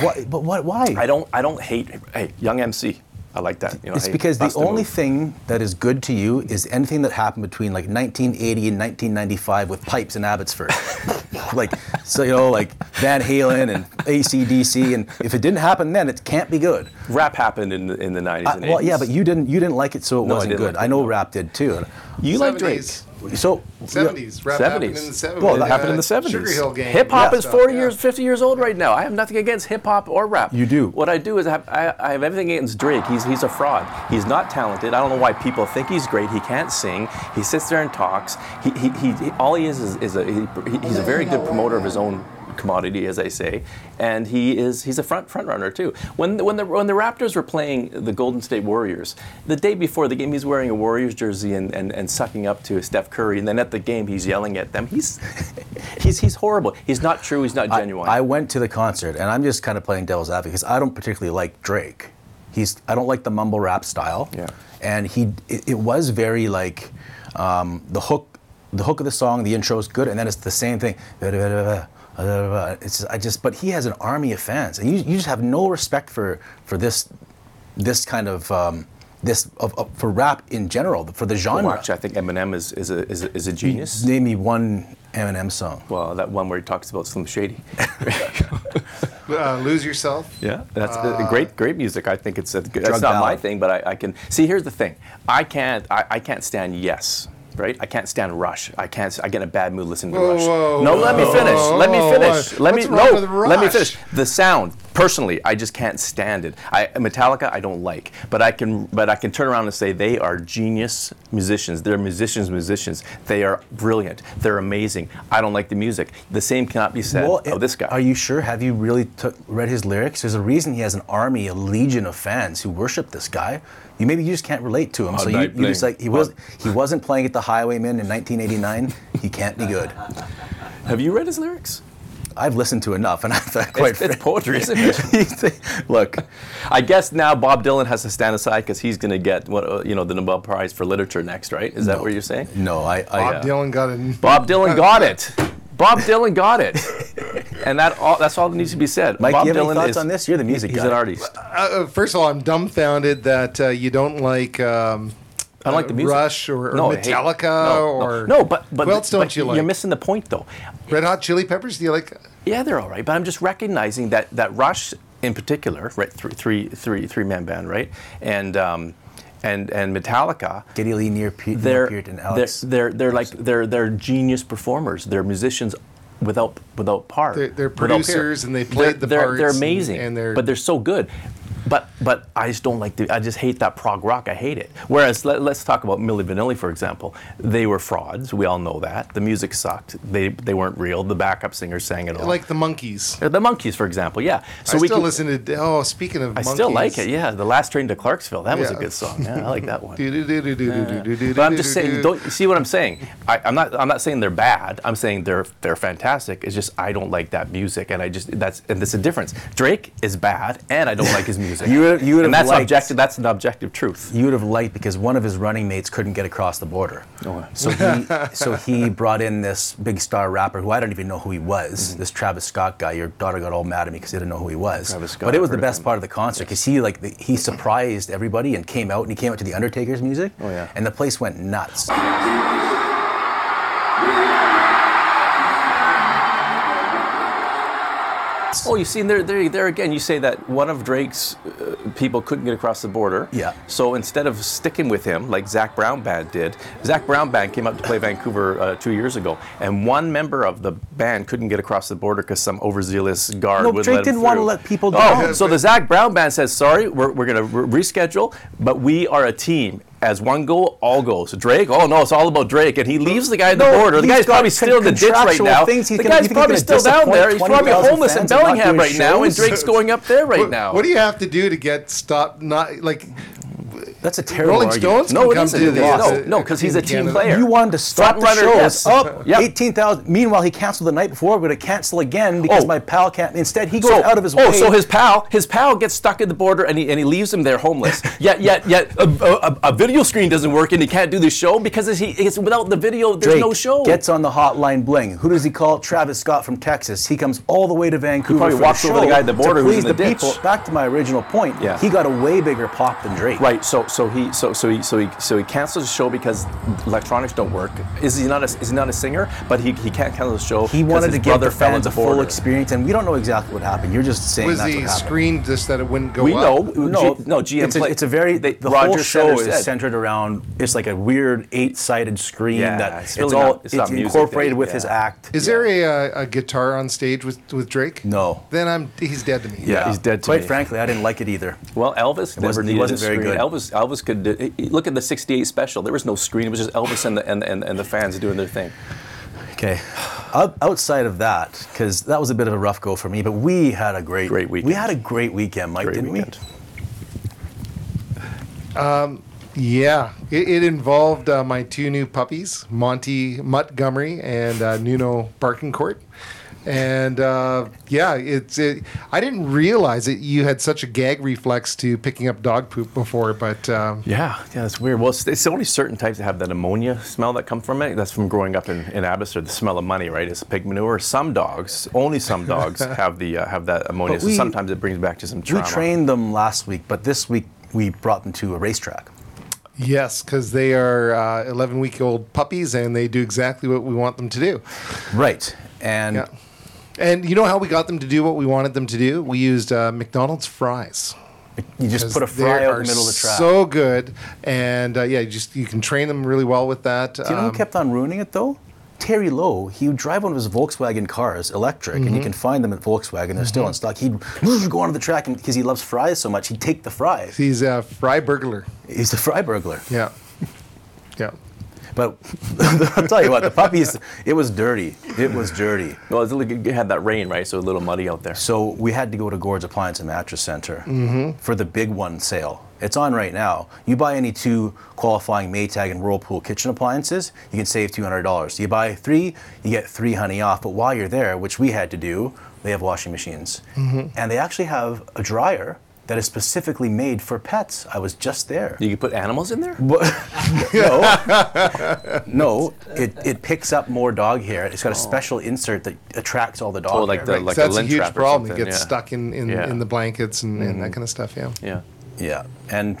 Speaker 1: why, but what? Why?
Speaker 2: I don't I don't hate. Hey, young MC. I like that. You know,
Speaker 1: It's
Speaker 2: hey,
Speaker 1: because the only
Speaker 2: move.
Speaker 1: thing that is good to you is anything that happened between like 1980 and 1995 with pipes in Abbotsford. like, so, you know, like Van Halen and ACDC. And if it didn't happen then, it can't be good.
Speaker 2: rap happened in the, in the 90s
Speaker 1: Uh,
Speaker 2: and 80s.
Speaker 1: well, yeah, but you didn't you didn't like it, so it
Speaker 2: No,
Speaker 1: wasn't
Speaker 2: didn't
Speaker 1: good.
Speaker 2: like
Speaker 1: I know
Speaker 2: no.
Speaker 1: rap did too.
Speaker 2: you like Drake.
Speaker 3: 70s.
Speaker 1: So
Speaker 3: 70s. Rap happened in
Speaker 2: 70s.
Speaker 3: the 70s.
Speaker 1: Well,
Speaker 2: That
Speaker 1: that
Speaker 2: happened in the 70s.
Speaker 3: Sugar Hill Gang.
Speaker 2: Hip hop
Speaker 3: Yeah.
Speaker 2: is 40
Speaker 3: Yeah.
Speaker 2: years, 50 years old right now. I have nothing against hip hop or rap.
Speaker 1: You do.
Speaker 2: What I do is I have, I, I have everything against Drake. He's, he's a fraud. He's not talented. I don't know why people think he's great. He can't sing. He sits there and talks. He, he, he, he- all he is is, is a, he, he's a very good promoter of his own commodity, as I say, and he is he's a front front runner too. When when the when the Raptors were playing the Golden State Warriors, the day before the game, he's wearing a Warriors jersey and, and, and sucking up to Steph Curry, and then at the game, he's yelling at them. He's he's he's horrible. He's not true. He's not genuine.
Speaker 1: I, went to the concert, and I'm just kind of playing devil's advocate because I don't particularly like Drake. He's I don't like the mumble rap style.
Speaker 2: Yeah.
Speaker 1: And he it, it was very like um, the hook the hook of the song, the intro is good, and then it's the same thing. It's I just but he has an army of fans, and you, you just have no respect for for this this kind of um, this of, of, for rap in general for the genre.
Speaker 2: Watch, I think Eminem is is a, is a, is a genius.
Speaker 1: Name me one Eminem song.
Speaker 2: Well, that one where he talks about Slim Shady.
Speaker 3: Uh, lose yourself.
Speaker 2: Yeah, that's uh, great, great music. I think it's a good.
Speaker 1: Drug
Speaker 2: That's not my thing, but I, I can see. Here's the thing: I can't, I, I can't stand Yes. Right? I can't stand Rush. I can't. I get in a bad mood listening to
Speaker 3: Whoa,
Speaker 2: Rush.
Speaker 3: whoa,
Speaker 2: no, let me
Speaker 3: whoa,
Speaker 2: finish. let me finish.
Speaker 3: what-
Speaker 2: Let me no. Let me finish. The sound, personally, I just can't stand it. I, Metallica, I don't like, but I can. But I can turn around and say they are genius musicians. They're musicians, musicians. They are brilliant. They're amazing. I don't like the music. The same cannot be said
Speaker 1: it-
Speaker 2: of this guy.
Speaker 1: Are you sure? Have you really took, read his lyrics? There's a reason he has an army, a legion of fans who worship this guy. You maybe you just can't relate to him. so you, you just like he was he wasn't playing at the Highwaymen in 1989. he can't be good.
Speaker 2: Have you read his lyrics?
Speaker 1: I've listened to enough, and I thought quite.
Speaker 2: It's, it's poetry, isn't it?
Speaker 1: Look,
Speaker 2: I guess now Bob Dylan has to stand aside because he's going to get what uh, you know the Nobel Prize for Literature next, right? Is that what you're saying?
Speaker 1: no, I. I
Speaker 3: Bob
Speaker 1: uh,
Speaker 3: Dylan got it.
Speaker 2: Bob Dylan got it. Bob Dylan got it, and that all, that's all that needs to be said.
Speaker 1: Mike,
Speaker 2: Bob
Speaker 1: do you have any
Speaker 2: Dylan
Speaker 1: thoughts
Speaker 2: is,
Speaker 1: on this? You're the music
Speaker 2: He's
Speaker 1: guy.
Speaker 2: an artist.
Speaker 3: Uh, first of all, I'm dumbfounded that uh, you don't like. Um,
Speaker 2: I don't like
Speaker 3: uh,
Speaker 2: the music.
Speaker 3: Rush or, or
Speaker 2: No,
Speaker 3: Metallica
Speaker 2: no, no.
Speaker 3: or
Speaker 2: no, but but
Speaker 3: who else don't
Speaker 2: but
Speaker 3: you like?
Speaker 2: You're missing the point though.
Speaker 3: Red Hot Chili Peppers. Do you like?
Speaker 2: Yeah, they're all right, but I'm just recognizing that that Rush in particular, right? Three three three three man band, right? And um, and and Metallica.
Speaker 1: Geddy Lee, Neil, Pe-
Speaker 2: they're,
Speaker 1: Peart, and
Speaker 2: they're, they're, they're like they're they're genius performers. They're musicians without without par.
Speaker 3: They're- they're producers and they played the
Speaker 2: they're, they're,
Speaker 3: parts
Speaker 2: they're
Speaker 3: and-
Speaker 2: amazing,
Speaker 3: and they're-
Speaker 2: but they're so good. But but I just don't like the I just hate that prog rock. I hate it. Whereas let, us talk about Milli Vanilli for example. They were frauds. We all know that. The music sucked. They they weren't real. The backup singer sang it all.
Speaker 3: Like the Monkees.
Speaker 2: Uh, the Monkees for example. Yeah. So
Speaker 3: I
Speaker 2: we
Speaker 3: still
Speaker 2: can,
Speaker 3: listen to. Oh, speaking of.
Speaker 2: I
Speaker 3: monkeys.
Speaker 2: still like it. Yeah, the last train to Clarksville. That yeah. was a good song. Yeah, I like that one. But I'm just saying. Don't see what I'm saying. I, I'm not. I'm not saying they're bad. I'm saying they're they're fantastic. It's just I don't like that music, and I just that's and that's a difference. Drake is bad, and I don't like his music.
Speaker 1: You would- you would
Speaker 2: and
Speaker 1: have
Speaker 2: that's
Speaker 1: liked-
Speaker 2: objective. That's an objective truth.
Speaker 1: you would have liked because one of his running mates couldn't get across the border.
Speaker 2: Oh.
Speaker 1: So he so he brought in this big star rapper who I don't even know who he was. This Travis Scott guy. Your daughter got all mad at me because he didn't know who he was.
Speaker 2: Mm-hmm. Travis Scott,
Speaker 1: but it was the
Speaker 2: heard of
Speaker 1: best part of the concert because he like the, he surprised everybody and came out and he came out to the Undertaker's music.
Speaker 2: Oh, yeah.
Speaker 1: And the place went nuts.
Speaker 2: Oh, you see, there, there, there again, you say that one of Drake's uh, people couldn't get across the border.
Speaker 1: Yeah.
Speaker 2: So instead of sticking with him, like Zac Brown Band did, Zac Brown Band came up to play Vancouver uh, two years ago, and one member of the band couldn't get across the border because some overzealous guard
Speaker 1: No,
Speaker 2: would
Speaker 1: Drake
Speaker 2: let
Speaker 1: didn't wanna let people
Speaker 2: Oh, so the Zac Brown Band says, sorry, we're, we're going to re- reschedule, but we are a team. As one goal, all goes. Drake, oh no, it's all about Drake, and he leaves the guy at the
Speaker 1: No,
Speaker 2: border. The guy's probably
Speaker 1: con-
Speaker 2: still in the ditch right now.
Speaker 1: things he's
Speaker 2: the
Speaker 1: gonna-
Speaker 2: guy's probably still down there. He's probably homeless in
Speaker 1: fans and not
Speaker 2: Bellingham
Speaker 1: doing
Speaker 2: right now, and
Speaker 1: shows?
Speaker 2: Drake's going up there right
Speaker 3: What,
Speaker 2: now.
Speaker 3: what do you have to do to get stopped? Not like
Speaker 1: That's a terrible
Speaker 3: Rolling
Speaker 1: argument.
Speaker 3: Stones
Speaker 2: No,
Speaker 3: can
Speaker 2: it
Speaker 3: come
Speaker 2: isn't.
Speaker 3: to
Speaker 2: It
Speaker 3: the,
Speaker 2: is. No, no, 'cause he's a team
Speaker 3: Canada.
Speaker 2: player.
Speaker 1: You wanted to stop the
Speaker 2: runner,
Speaker 1: shows.
Speaker 2: yes.
Speaker 1: Up
Speaker 2: Yep.
Speaker 1: 18,000. Meanwhile, he canceled the night before. We're going to cancel again because
Speaker 2: Oh.
Speaker 1: my pal can't. Instead, he goes
Speaker 2: So,
Speaker 1: out of his
Speaker 2: oh,
Speaker 1: way.
Speaker 2: Oh, so his pal, his pal gets stuck at the border and he, and he leaves him there homeless. yet, yet, yet, a, a, a video screen doesn't work and he can't do the show because he, it's, without the video, there's
Speaker 1: Drake
Speaker 2: no show.
Speaker 1: gets on the hotline bling. Who does he call? Travis Scott from Texas. He comes all the way to Vancouver.
Speaker 2: probably
Speaker 1: for
Speaker 2: walks
Speaker 1: the
Speaker 2: over the guy at the border
Speaker 1: to
Speaker 2: who's
Speaker 1: please
Speaker 2: in the
Speaker 1: the
Speaker 2: ditch.
Speaker 1: people. Back to my original point.
Speaker 2: Yeah.
Speaker 1: He got a way bigger pop than Drake.
Speaker 2: Right. So so he so so he so he so he cancels the show because electronics don't work. Is he not a is he not a singer? But he, he can't cancel the show.
Speaker 1: He wanted
Speaker 2: his
Speaker 1: to give
Speaker 2: brother
Speaker 1: the
Speaker 2: fell
Speaker 1: fans a full experience, and we don't know exactly what happened. You're just saying
Speaker 3: was
Speaker 1: that's what
Speaker 3: the
Speaker 1: happened.
Speaker 3: screen just that it wouldn't go
Speaker 2: We
Speaker 3: up?
Speaker 2: know.
Speaker 1: No,
Speaker 2: G, no. GM
Speaker 1: It's a, it's a very
Speaker 2: they-
Speaker 1: the
Speaker 2: Roger
Speaker 1: whole show is
Speaker 2: said-
Speaker 1: centered around. It's like a weird eight-sided screen
Speaker 2: Yeah,
Speaker 1: that
Speaker 2: it's
Speaker 1: it's,
Speaker 2: really
Speaker 1: all
Speaker 2: not- it's
Speaker 1: it's,
Speaker 2: not
Speaker 1: incorporated
Speaker 2: thing,
Speaker 1: with
Speaker 2: yeah.
Speaker 1: his act.
Speaker 3: Is there a, uh, a guitar on stage with, with Drake?
Speaker 1: No.
Speaker 3: Then I'm he's dead to me.
Speaker 2: Yeah, he's dead to
Speaker 1: Quite
Speaker 2: me.
Speaker 1: frankly, I didn't like it either.
Speaker 2: Well, Elvis never
Speaker 1: he wasn't very good.
Speaker 2: Elvis, Elvis could do, look at the '68 special. There was no screen. It was just Elvis and the and, and, and the fans doing their thing.
Speaker 1: Okay. Outside of that, because that was a bit of a rough go for me, but we had a great,
Speaker 2: Great weekend.
Speaker 1: We had a great weekend, Mike,
Speaker 2: Great
Speaker 1: didn't
Speaker 2: weekend.
Speaker 3: Yeah, it, it involved uh, my two new puppies, Monty Montgomery and uh, Nuno Barkencourt. And uh, yeah, it's it, I didn't realize that you had such a gag reflex to picking up dog poop before, but um,
Speaker 2: Yeah, yeah, it's weird. Well, it's, it's only certain types that have that ammonia smell that come from it. That's from growing up in, in Abbotsford. The smell of money, right? It's pig manure. Some dogs, only some dogs, have the uh, have that ammonia.
Speaker 1: But
Speaker 2: So sometimes it brings back to some trauma.
Speaker 1: We trained them last week, but this week we brought them to a racetrack.
Speaker 3: yes, because they are 11 week old puppies and they do exactly what we want them to do.
Speaker 1: Right. And
Speaker 3: Yeah. And you know how we got them to do what we wanted them to do? We used uh, McDonald's fries.
Speaker 1: you just put a fry out in the middle of the track.
Speaker 3: So good, and uh, yeah, you just you can train them really well with that.
Speaker 1: Do you know
Speaker 3: Um,
Speaker 1: who kept on ruining it though? Terry Lowe. He would drive one of his Volkswagen cars, electric, and you
Speaker 3: Mm-hmm.
Speaker 1: can find them at Volkswagen. They're still in stock. He'd go onto the track and because he loves fries so much, he'd take the fries.
Speaker 3: He's a fry burglar.
Speaker 1: He's a fry burglar.
Speaker 3: Yeah, yeah.
Speaker 1: But I'll tell you what, the puppies, it was dirty. It was dirty.
Speaker 2: Well, it's, like it had that rain, right? So a little muddy out there.
Speaker 1: So we had to go to Gord's Appliance and Mattress Center mm-hmm. for the big one sale. It's on right now. You buy any two qualifying Maytag and Whirlpool kitchen appliances, you can save $200. You buy three, you get three honey off. But while you're there, which we had to do, they have washing machines. Mm-hmm. And they actually have a dryer that is specifically made for pets. I was just there.
Speaker 2: You can put animals in there.
Speaker 1: no, no, it, it picks up more dog hair. It's got a oh. special insert that attracts all the dog
Speaker 2: Oh, like
Speaker 1: hair.
Speaker 2: the-
Speaker 3: Right,
Speaker 2: like
Speaker 3: 'cause that's a
Speaker 2: lint
Speaker 3: huge problem. It gets
Speaker 2: yeah.
Speaker 3: stuck in in,
Speaker 2: Yeah.
Speaker 3: in the blankets and, and that mm-hmm. kind of stuff. Yeah.
Speaker 2: Yeah.
Speaker 1: Yeah, and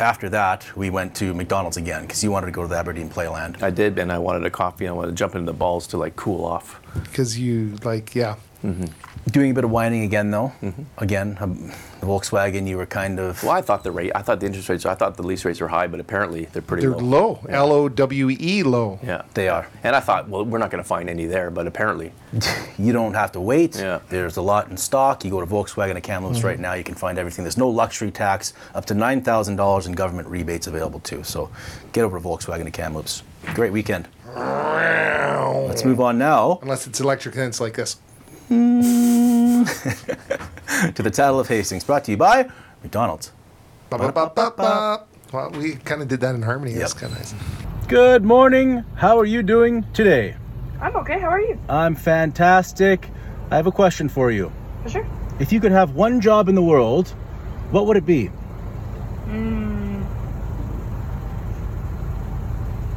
Speaker 1: after that, we went to McDonald's again because you wanted to go to the Aberdeen Playland.
Speaker 2: I did, and I wanted a coffee. and I wanted to jump into the balls to like cool off.
Speaker 3: Because you like yeah. Mm-hmm.
Speaker 1: Doing a bit of whining again, though. Mm-hmm. Again, um, the Volkswagen, you were kind of.
Speaker 2: Well, I thought the rate, I thought the interest rates, I thought the lease rates were high, but apparently they're pretty
Speaker 3: They're
Speaker 2: low.
Speaker 3: low. L O W E low.
Speaker 2: Yeah,
Speaker 1: They are.
Speaker 2: And I thought, well, we're not going to find any there, but apparently,
Speaker 1: You don't have to wait.
Speaker 2: Yeah.
Speaker 1: There's a lot in stock. You go to Volkswagen at Kamloops right mm-hmm. now, you can find everything. There's no luxury tax, up to $9,000 in government rebates available too. So get over to Volkswagen at Kamloops. Great weekend. Let's move on now
Speaker 3: Unless it's electric, then it's like this. Hmm.
Speaker 1: to the title of Hastings, brought to you by McDonald's.
Speaker 3: Well, we kind of did that in harmony. That's kind of nice.
Speaker 7: Good morning. How are you doing today?
Speaker 8: I'm okay. How are you?
Speaker 7: I'm fantastic. I have a question for you.
Speaker 8: For sure.
Speaker 7: If you could have one job in the world, what would it be? Hmm.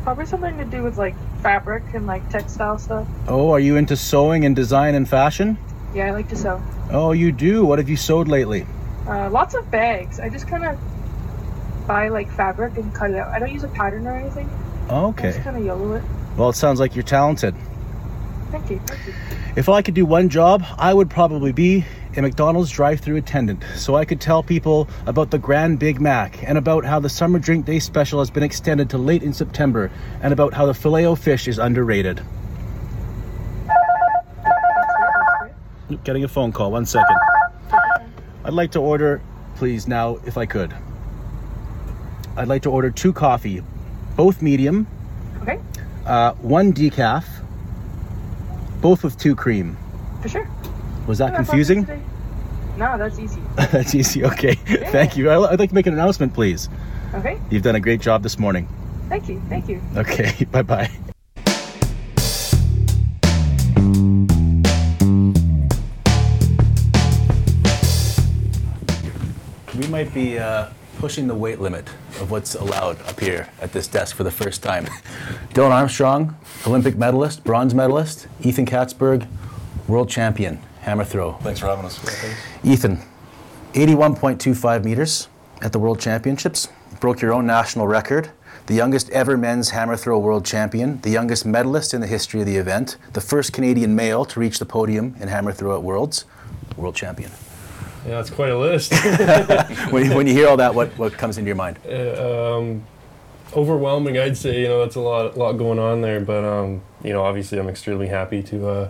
Speaker 8: Probably something to do with like fabric and like textile stuff.
Speaker 7: Oh, are you into sewing and design and fashion?
Speaker 8: Yeah, I like to sew.
Speaker 7: Oh, you do. What have you sewed lately?
Speaker 8: Uh, lots of bags. I just kind of buy like fabric and cut it out. I don't use a pattern or anything. I
Speaker 7: Okay.
Speaker 8: just kind of yellow it.
Speaker 7: Well, it sounds like you're talented.
Speaker 8: Thank you. Thank you.
Speaker 7: If I could do one job, I would probably be a McDonald's drive-through attendant, so I could tell people about the Grand Big Mac and about how the summer drink day special has been extended to late in September and about how the filet o fish is underrated. Getting a phone call. One second. I'd like to order, please, now, if I could. I'd like to order two coffee, both medium,
Speaker 8: Okay,
Speaker 7: uh, one decaf, both with two cream.
Speaker 8: for sure.
Speaker 7: Was that confusing?
Speaker 8: No, that's easy.
Speaker 7: That's easy. Okay. Thank you. I'd like to make an announcement, please.
Speaker 8: Okay,
Speaker 7: You've done a great job this morning.
Speaker 8: thank you. Thank you.
Speaker 7: Okay. Bye bye.
Speaker 1: Be uh, pushing the weight limit of what's allowed up here at this desk for the first time. Dylan Armstrong, Olympic medalist, bronze medalist. Ethan Katzberg, world champion, hammer throw.
Speaker 9: Thanks for having us.
Speaker 1: Ethan, 81.25 meters at the World Championships. Broke your own national record. The youngest ever men's hammer throw world champion. The youngest medalist in the history of the event. The first Canadian male to reach the podium in hammer throw at Worlds. World champion.
Speaker 10: Yeah, it's quite a list.
Speaker 1: When you, when you hear all that, what, what comes into your mind?
Speaker 10: Uh, um, overwhelming, I'd say. You know, that's a lot, lot going on there. But um, you know, obviously, I'm extremely happy to, uh,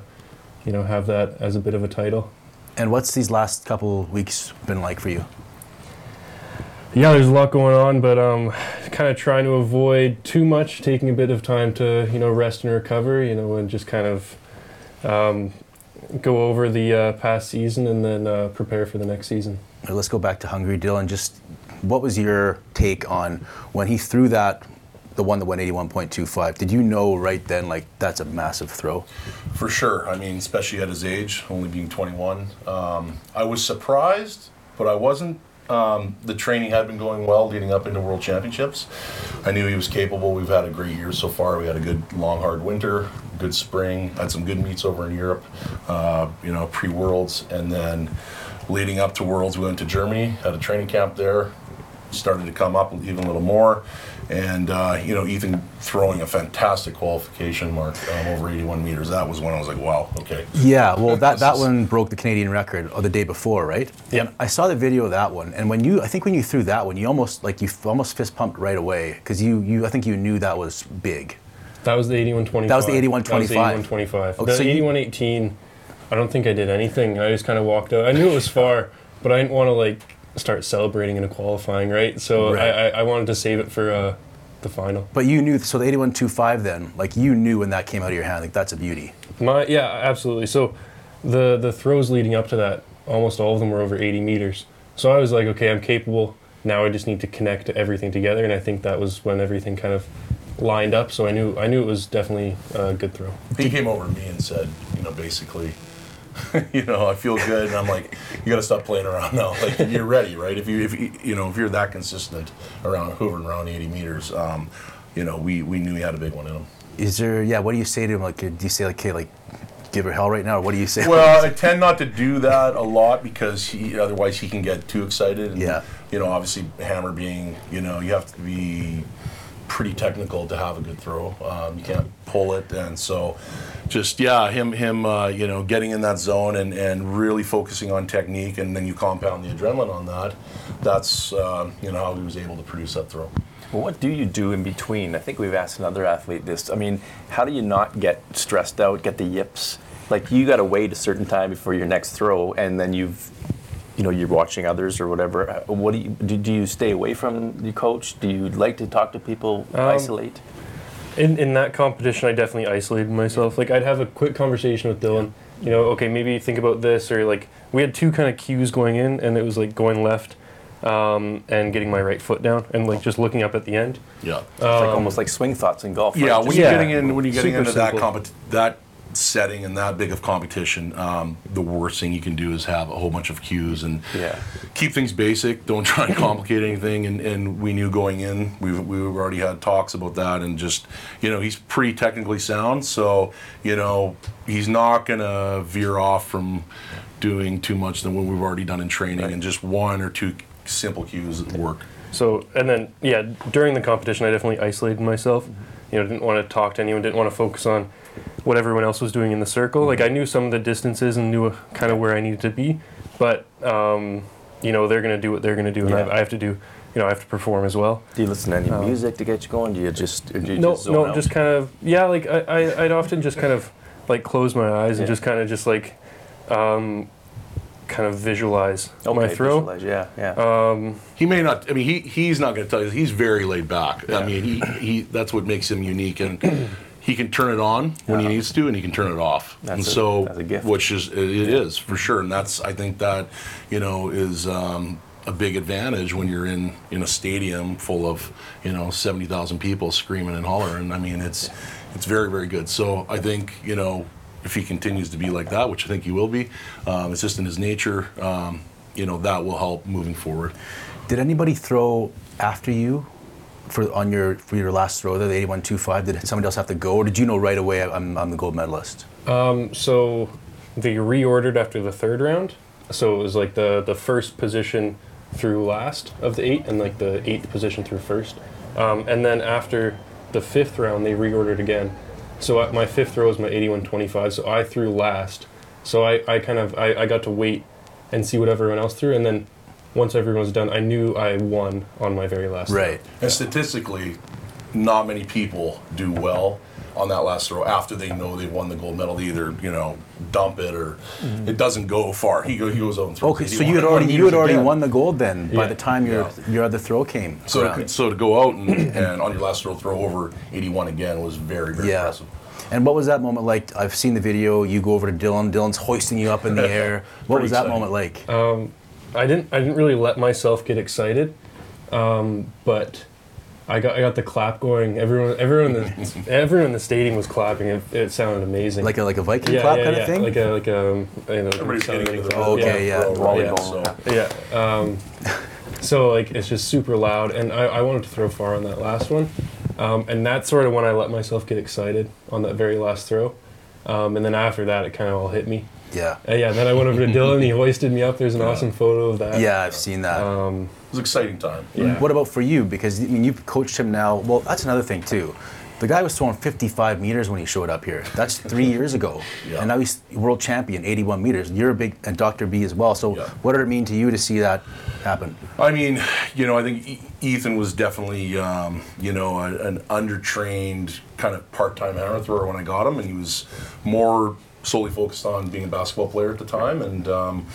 Speaker 10: you know, have that as a bit of a title.
Speaker 1: And what's these last couple weeks been like for you?
Speaker 10: Yeah, there's a lot going on, but um, kind of trying to avoid too much, taking a bit of time to, you know, rest and recover. You know, and just kind of um, go over the uh, past season and then uh, prepare for the next season.
Speaker 1: Let's go back to Hungary, Dylan. Just what was your take on when he threw that, the one that went 81.25? Did you know right then, like, that's a massive throw?
Speaker 9: For sure. I mean, especially at his age, only being 21. Um, I was surprised, but I wasn't. Um, the training had been going well leading up into World Championships. I knew he was capable. We've had a great year so far. We had a good, long, hard winter, good spring, had some good meets over in Europe, uh, you know, pre Worlds. And then leading up to Worlds, we went to Germany, had a training camp there, started to come up even a little more. And, uh, you know, Ethan throwing a fantastic qualification mark um, over 81 meters. That was when I was like, wow, okay.
Speaker 1: Yeah, well, that,
Speaker 9: This
Speaker 1: that
Speaker 9: is-
Speaker 1: one broke the Canadian record or the day before, right?
Speaker 10: Yep.
Speaker 1: I saw the video of that one, and when you, I think when you threw that one, you almost like you f- almost fist pumped right away because you, you, I think you knew that was big.
Speaker 10: That was the 81.25.
Speaker 1: That was the
Speaker 10: That was
Speaker 1: 81.25.
Speaker 10: the 81.25.
Speaker 1: Oh,
Speaker 10: the
Speaker 1: so you-
Speaker 10: 81.18, I don't think I did anything. I just kind of walked out. I knew it was far, but I didn't want to like start celebrating in a qualifying, right? So
Speaker 1: Right.
Speaker 10: I, I, I wanted to save it for uh, the final.
Speaker 1: But you knew, so the 81.25 then, like you knew when that came out of your hand, like that's a beauty.
Speaker 10: My yeah, absolutely. So the the throws leading up to that, almost all of them were over 80 meters. So I was like, okay, I'm capable. Now I just need to connect everything together, and I think that was when everything kind of lined up. So I knew I knew it was definitely a good throw.
Speaker 9: He came over to me and said, you know, basically, you know, I feel good, and I'm like, you got to stop playing around now. Like you're ready, right? If you, if you, you know, if you're that consistent around hovering around 80 meters, um, you know, we we knew he had a big one in him.
Speaker 1: Is there, yeah, what do you say to him? Like, do you say, like, okay, like, give her hell right now? Or what do you say?
Speaker 9: Well, I tend not to do that a lot because he, otherwise he can get too excited. And,
Speaker 1: Yeah.
Speaker 9: You know, obviously hammer being, you know, you have to be pretty technical to have a good throw. Um, you can't pull it, and so just yeah, him him uh, you know getting in that zone and and really focusing on technique, and then you compound the adrenaline on that. That's uh, you know how he was able to produce that throw.
Speaker 2: Well, what do you do in between? I think we've asked another athlete this. I mean, how do you not get stressed out, get the yips? Like you got to wait a certain time before your next throw, and then you've, you know, you're watching others or whatever. Uh, What do you do? Do you stay away from your coach? Do you like to talk to people?
Speaker 10: Um,
Speaker 2: isolate?
Speaker 10: In in that competition, I definitely isolated myself. Like I'd have a quick conversation with Dylan. You know, okay, maybe think about this, or like we had two kind of cues going in, and it was like going left, um, and getting my right foot down, and like just looking up at the end.
Speaker 9: Yeah.
Speaker 2: It's like almost like swing thoughts in golf. right?
Speaker 9: Yeah, when
Speaker 2: Just-
Speaker 9: you're
Speaker 10: Yeah.
Speaker 9: getting in, when you're getting
Speaker 10: Super
Speaker 9: into that
Speaker 10: simple.
Speaker 9: compet- that setting and that big of competition, um, the worst thing you can do is have a whole bunch of cues and
Speaker 2: Yeah.
Speaker 9: keep things basic. Don't try and complicate anything. And, and we knew going in, we've we already had talks about that, and just you know, he's pretty technically sound, so you know, he's not gonna veer off from doing too much than what we've already done in training, and just one or two simple cues that work.
Speaker 10: So and then yeah, during the competition, I definitely isolated myself, you know, didn't want to talk to anyone, didn't want to focus on what everyone else was doing in the circle. Like I knew some of the distances and knew kind of where I needed to be, but um, you know, they're gonna do what they're gonna do, and
Speaker 2: Yeah.
Speaker 10: I, I have to do, you know, I have to perform as well.
Speaker 2: Do you listen to any
Speaker 10: Um,
Speaker 2: music to get you going? Do you just, do you
Speaker 10: no,
Speaker 2: just zone
Speaker 10: no,
Speaker 2: out?
Speaker 10: just kind of yeah. Like I, I, I'd often just kind of like close my eyes and
Speaker 2: Yeah.
Speaker 10: just kind of just like, um, kind of visualize my
Speaker 2: Okay,
Speaker 10: throw.
Speaker 2: visualize, yeah, yeah.
Speaker 10: Um,
Speaker 9: He may not. I mean, he he's not going to tell you. He's very laid back. I mean, he, he that's what makes him unique, and he can turn it on when he needs to, and he can turn it off.
Speaker 2: That's
Speaker 9: and
Speaker 2: a-
Speaker 9: so,
Speaker 2: that's a gift.
Speaker 9: which is it is for sure, and that's I think that you know is. Um, a big advantage when you're in in a stadium full of you know 70,000 people screaming and hollering. I mean, it's it's very very good. So I think you know if he continues to be like that, which I think he will be, um, it's just in his nature. Um, you know that will help moving forward.
Speaker 1: Did anybody throw after you for on your for your last throw there, the 81.25? Did somebody else have to go, or did you know right away I'm, I'm the gold medalist?
Speaker 10: Um, so they reordered after the third round. So it was like the the first position through last of the eight, and like the eighth position through first. Um, and then after the fifth round, they reordered again. So my fifth throw was my 81.25. So I threw last. So I, I kind of I, I got to wait and see what everyone else threw, and then once everyone was done, I knew I won on my very last. throw.
Speaker 1: Right.
Speaker 9: And statistically, not many people do well on that last throw after they know they've won the gold medal. They either you know dump it or mm-hmm. it doesn't go far. He, go, he goes on throw.
Speaker 1: Okay, so you had already you had already
Speaker 9: again.
Speaker 1: won the gold then by the time your
Speaker 9: Yeah.
Speaker 1: your other throw came.
Speaker 9: So
Speaker 1: around.
Speaker 9: to, so to go out and, and on your last throw throw over 81 again was very very
Speaker 1: Yeah.
Speaker 9: impressive.
Speaker 1: And what was that moment like? I've seen the video. You go over to Dylan. Dylan's hoisting you up in the air. What
Speaker 9: Pretty
Speaker 1: was that
Speaker 9: exciting.
Speaker 1: moment like?
Speaker 10: Um, I didn't I didn't really let myself get excited, um, but I got I got the clap going. Everyone everyone in the everyone in the stadium was clapping. It, it sounded amazing.
Speaker 1: like a like a Viking
Speaker 10: yeah,
Speaker 1: clap
Speaker 10: yeah,
Speaker 1: kind
Speaker 10: yeah.
Speaker 1: of thing.
Speaker 10: Like a like a um, you know,
Speaker 9: Everybody's
Speaker 10: sounded
Speaker 9: getting into the
Speaker 10: amazing.
Speaker 1: Okay, yeah.
Speaker 9: volleyball.
Speaker 2: Yeah.
Speaker 9: So
Speaker 10: yeah. Um, so like it's just super loud, and I, I wanted to throw far on that last one, um, and that's sort of when I let myself get excited on that very last throw, um, and then after that it kind of all hit me.
Speaker 1: Yeah.
Speaker 10: Uh, yeah, then I went over to Dylan. He hoisted me up. There's an awesome photo of that.
Speaker 1: Yeah, I've seen that.
Speaker 10: Um,
Speaker 9: it was an exciting time.
Speaker 10: yeah.
Speaker 1: What about for you? Because I mean, you've coached him now. Well, that's another thing too. The guy was throwing 55 meters when he showed up here. That's three years ago,
Speaker 9: Yeah.
Speaker 1: and now he's world champion, 81 meters. You're a big and Dr. B as well. So,
Speaker 9: Yeah.
Speaker 1: what did it mean to you to see that happen?
Speaker 9: I mean, you know, I think E- Ethan was definitely, um, you know, a, an undertrained kind of part-time hammer thrower when I got him, and he was more solely focused on being a basketball player at the time, and um,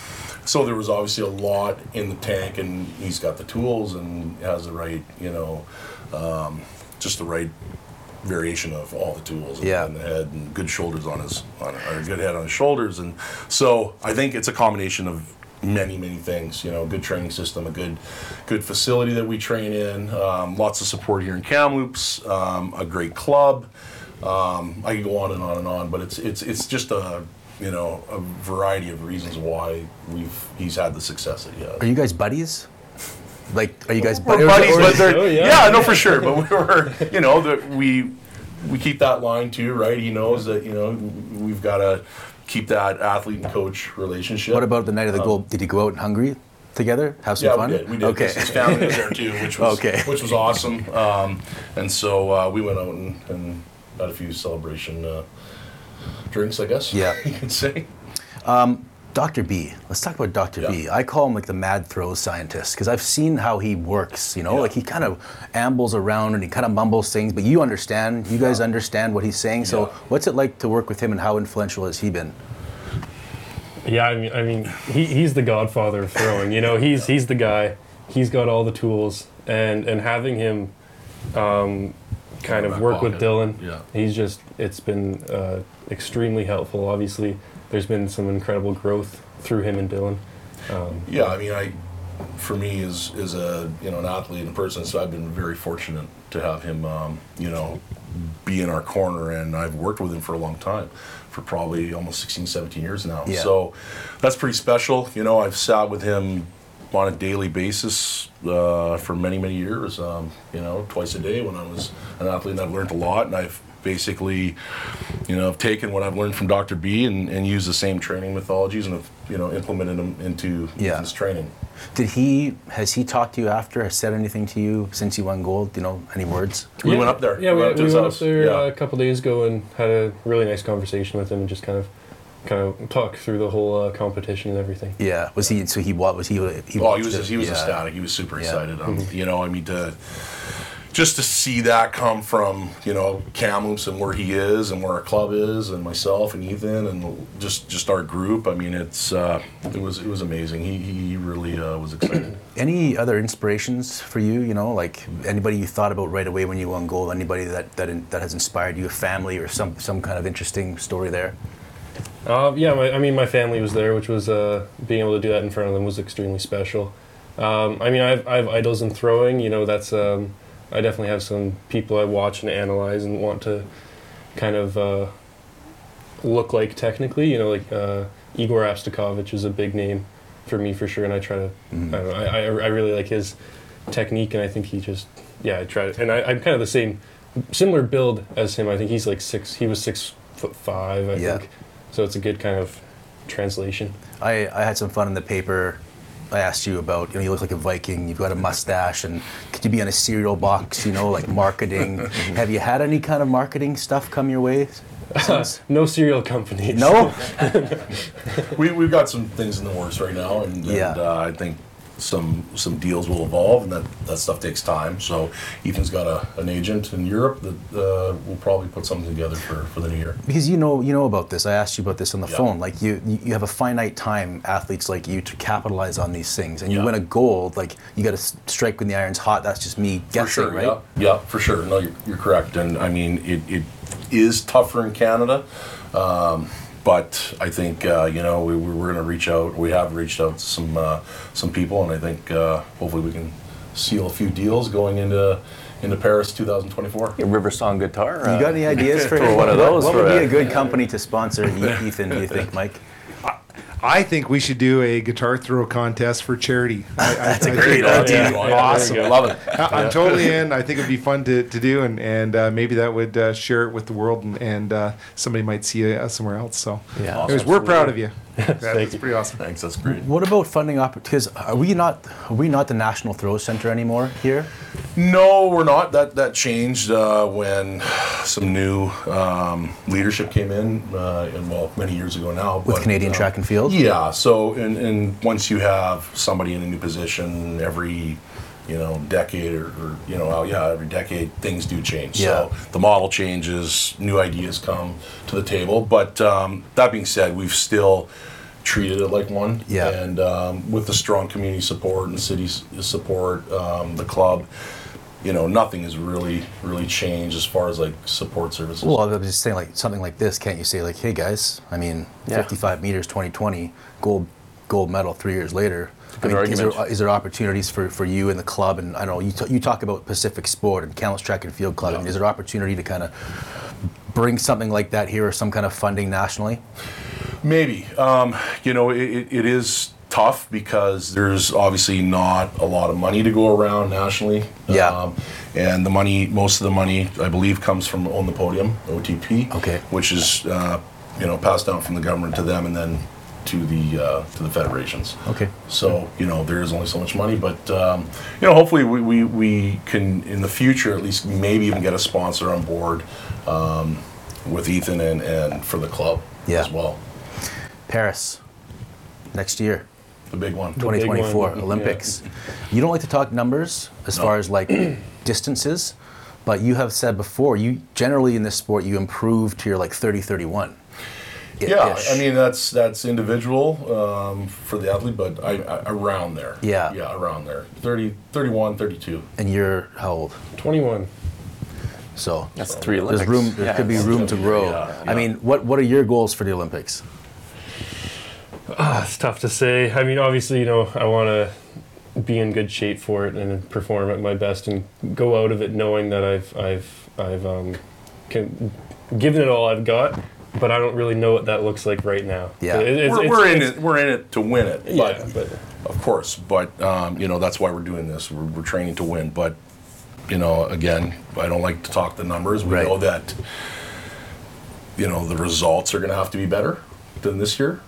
Speaker 9: so there was obviously a lot in the tank, and he's got the tools and has the right, you know, um, just the right variation of all the tools and,
Speaker 1: Yeah.
Speaker 9: and the head and good shoulders on his on or a good head on his shoulders and so I think it's a combination of many many things you know a good training system a good good facility that we train in um, lots of support here in Kamloops um, a great club um, I could go on and on and on but it's it's it's just a you know a variety of reasons why we've he's had the success that he has
Speaker 1: Are you guys buddies? Like, are you guys
Speaker 9: we're
Speaker 1: buddies?
Speaker 9: buddies, but they're,
Speaker 10: Oh, yeah.
Speaker 9: yeah. no, for sure. But we were, you know, that we we keep that line too, right? He knows that you know we've got to keep that athlete and coach relationship.
Speaker 1: What about the night of the goal? Did you go out in Hungary together? Have some
Speaker 9: yeah,
Speaker 1: fun?
Speaker 9: we did. We did.
Speaker 1: Okay.
Speaker 9: 'cause His family was there too, which was
Speaker 1: Okay.
Speaker 9: which was awesome. Um, and so uh, we went out and, and had a few celebration uh, drinks, I guess.
Speaker 1: Yeah.
Speaker 9: you could say.
Speaker 1: Dr. B. Let's talk about Dr. B.
Speaker 9: Yeah.
Speaker 1: I call him like the mad throws scientist because I've seen how he works. You know,
Speaker 9: Yeah.
Speaker 1: like he kind of ambles around and he kind of mumbles things, but you understand. You guys understand what he's saying. So,
Speaker 9: Yeah.
Speaker 1: what's it like to work with him, and how influential has he been?
Speaker 10: Yeah, I mean, I mean, he, he's the godfather of throwing. You know, he's he's the guy. He's got all the tools, and and having him, um, kind of
Speaker 9: Back
Speaker 10: work with. Dylan.
Speaker 9: Yeah.
Speaker 10: He's just it's been uh, extremely helpful. Obviously, there's been some incredible growth through him and Dylan. Um,
Speaker 9: Yeah, I mean, I, for me, as as a you know an athlete and person, so I've been very fortunate to have him, um, you know, be in our corner, and I've worked with him for a long time, for probably almost 16, 17 years now.
Speaker 1: Yeah.
Speaker 9: So that's pretty special. You know, I've sat with him on a daily basis uh, for many, many years. Um, you know, twice a day when I was an athlete, and I've learned a lot, and I've basically, you know, I've taken what I've learned from Dr. B and, and used the same training methodologies and have, you know, implemented them into
Speaker 1: Yeah.
Speaker 9: Ethan's training.
Speaker 1: Did he has he talked to you after? Has said anything to you since you won gold? You know, any words?
Speaker 9: We went up there.
Speaker 10: Yeah, we,
Speaker 9: went up
Speaker 10: we went up there
Speaker 9: Yeah.
Speaker 10: uh, a couple days ago and had a really nice conversation with him and just kind of, kind of talk through the whole uh, competition and everything.
Speaker 1: Yeah. Was he? So he what was he? he
Speaker 9: oh, he was
Speaker 1: it?
Speaker 9: he was
Speaker 1: Yeah.
Speaker 9: ecstatic. He was super
Speaker 1: Yeah.
Speaker 9: excited. Um, You know, I mean, to just to see that come from you know Kamloops and where he is and where our club is and myself and Ethan and just just our group. I mean, it's uh, it was it was amazing. He he really uh, was excited.
Speaker 1: Any other inspirations for you? You know, like anybody you thought about right away when you won gold? Anybody that that that has inspired you? A family or some some kind of interesting story there?
Speaker 10: Uh, yeah, my, I mean, my family was there, which was uh, being able to do that in front of them was extremely special. Um, I mean, I've, I have idols in throwing. You know, that's um, I definitely have some people I watch and analyze and want to kind of uh, look like technically. You know, like uh, Igor Astapkovich is a big name for me for sure, and I try to. I don't know. I, I, I really like his technique, and I think he just yeah. I try to, and I, I'm kind of the same, similar build as him. I think he's like six. He was six foot five. I
Speaker 1: Yeah.
Speaker 10: think. So it's a good kind of translation.
Speaker 1: I, I had some fun in the paper. I asked you about, you know, you look like a Viking, you've got a mustache, and could you be on a cereal box, you know, like marketing? Have you had any kind of marketing stuff come your way since?
Speaker 10: no cereal companies.
Speaker 1: No?
Speaker 9: we we've got some things in the works right now, and,
Speaker 1: Yeah.
Speaker 9: and uh, I think some some deals will evolve, and that, that stuff takes time. So Ethan's got a, an agent in Europe that uh, will probably put something together for, for the new year.
Speaker 1: Because you know, you know about this. I asked you about this on the
Speaker 9: Yeah.
Speaker 1: phone. Like you, you have a finite time. Athletes like you to capitalize on these things, and you win a gold. Like you got to strike when the iron's hot. That's just me guessing,
Speaker 9: sure,
Speaker 1: right?
Speaker 9: Yeah, yeah, for sure. No, you're, you're correct, and I mean it, it is tougher in Canada, um, but I think uh, you know we, we're going to reach out. We have reached out to some uh, some people, and I think uh, hopefully we can seal a few deals going into into Paris 2024.
Speaker 2: Yeah, Riversong Guitar.
Speaker 1: You got any ideas for,
Speaker 2: for one of those
Speaker 1: What
Speaker 2: for
Speaker 1: would be
Speaker 2: a-
Speaker 1: a good company to sponsor Ethan? Do you think, Mike?
Speaker 3: I think we should do a guitar throw contest for charity. I, That's
Speaker 1: a great idea.
Speaker 3: Awesome.
Speaker 10: There you.
Speaker 9: Love it.
Speaker 3: I- I'm totally in. I think it'd be fun to, to do, and and uh, maybe that would uh, share it with the world, and, and uh, somebody might see us somewhere else. So,
Speaker 2: Yeah.
Speaker 3: anyways, we're proud of you.
Speaker 10: Thank
Speaker 3: That's pretty awesome.
Speaker 9: Thanks, that's great.
Speaker 1: What about funding opportunities? Are we not are we not the National Throw Center anymore here?
Speaker 9: No, we're not. That that changed uh, when some new um, leadership came in, uh, and well, many years ago now.
Speaker 1: With
Speaker 9: but,
Speaker 1: Canadian
Speaker 9: uh,
Speaker 1: Track and Field?
Speaker 9: Yeah. So, and, and once you have somebody in a new position every, you know, decade or, or you know, oh, yeah, every decade things do change.
Speaker 1: Yeah.
Speaker 9: So the model changes, new ideas come to the table. But um, that being said, we've still treated it like one.
Speaker 1: Yeah.
Speaker 9: And um, with the strong community support and city s- support, um, the club, you know, nothing has really, really changed as far as like support services.
Speaker 1: Well, I was just saying, like something like this, can't you say, like, hey guys, I mean,
Speaker 2: Yeah.
Speaker 1: 55 meters, 2020, gold, gold medal three years later. I mean, is there, is there opportunities for, for you and the club? And I don't know, you, t- you talk about Pacific Sport and Kamloops Track and Field Club. I mean, is there opportunity to kind of bring something like that here or some kind of funding nationally?
Speaker 9: Maybe. Um, you know, it, it- it is tough because there's obviously not a lot of money to go around nationally.
Speaker 1: Yeah.
Speaker 9: Um, and the money, most of the money, I believe, comes from Own the Podium, OTP.
Speaker 1: Okay.
Speaker 9: Which is, uh, you know, passed down from the government to them and then to the uh, to the federations.
Speaker 1: Okay.
Speaker 9: So you know there is only so much money, but um, you know hopefully we, we, we can in the future at least maybe even get a sponsor on board um, with Ethan and, and for the club
Speaker 1: Yeah.
Speaker 9: as well.
Speaker 1: Paris, next year.
Speaker 9: The big one.
Speaker 10: big one,
Speaker 1: 2024
Speaker 10: yeah.
Speaker 1: Olympics. You don't like to talk numbers as far as like distances, but you have said before you generally in this sport you improve to your like 30 31.
Speaker 9: Yeah, I mean that's that's individual um, for the athlete, but I, I around there.
Speaker 1: Yeah.
Speaker 9: Yeah, around there. 30, 31, 32.
Speaker 1: and you're how old?
Speaker 10: 21.
Speaker 1: So
Speaker 2: That's three Olympics.
Speaker 1: there's room. There
Speaker 2: Yeah.
Speaker 1: could be room to grow.
Speaker 9: Yeah,
Speaker 1: I mean, what what are your goals for the Olympics?
Speaker 10: Ah, it's tough to say. I mean, obviously, you know, I want to be in good shape for it and perform at my best and go out of it knowing that I've I've I've um, can, given it all I've got, but I don't really know what that looks like right now.
Speaker 1: Yeah.
Speaker 10: It- it's-
Speaker 9: we're,
Speaker 10: it's-
Speaker 9: we're in
Speaker 10: it's-
Speaker 9: it. We're in it to win it.
Speaker 10: Yeah,
Speaker 9: But,
Speaker 10: but
Speaker 9: of course, but um, you know that's why we're doing this. We're, we're training to win. But you know, again, I don't like to talk the numbers. We
Speaker 1: Right.
Speaker 9: know that, you know, the results are going to have to be better than this year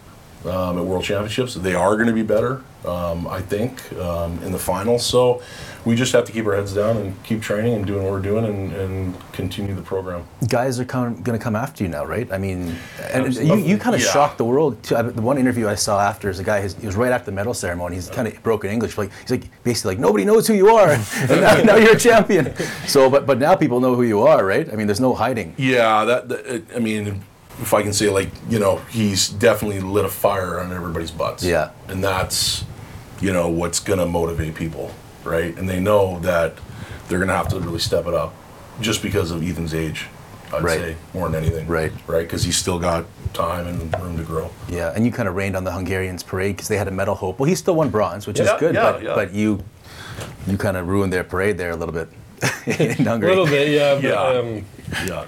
Speaker 9: um, at World Championships. They are going to be better, um, I think, um, in the finals. So we just have to keep our heads down and keep training and doing what we're doing and, and continue the program.
Speaker 1: Guys are going to come after you now, right? I mean, and you, you kind of
Speaker 9: Yeah.
Speaker 1: shocked the world. Too. I- The one interview I saw after is a guy. It was right after the medal ceremony. He's kind of broken English. Like he's like basically like nobody knows who you are, and now, now you're a champion. So, but but now people know who you are, right? I mean, there's no hiding.
Speaker 9: Yeah, that, that I mean, if I can say, like, you know, he's definitely lit a fire on everybody's butts.
Speaker 1: Yeah.
Speaker 9: And that's, you know, what's going to motivate people, right? And they know that they're going to have to really step it up just because of Ethan's age, I'd
Speaker 1: Right.
Speaker 9: say, more than anything.
Speaker 1: Right.
Speaker 9: Right? Because he's still got time and room to grow.
Speaker 1: Yeah, and you kind of rained on the Hungarians' parade because they had a medal hope. Well, he still won bronze, which
Speaker 9: Yeah,
Speaker 1: is good.
Speaker 9: yeah,
Speaker 1: but
Speaker 9: yeah.
Speaker 1: but you you kind of ruined their parade there a little bit in Hungary.
Speaker 10: A little bit, yeah. But,
Speaker 9: Yeah.
Speaker 10: Um,
Speaker 9: Yeah.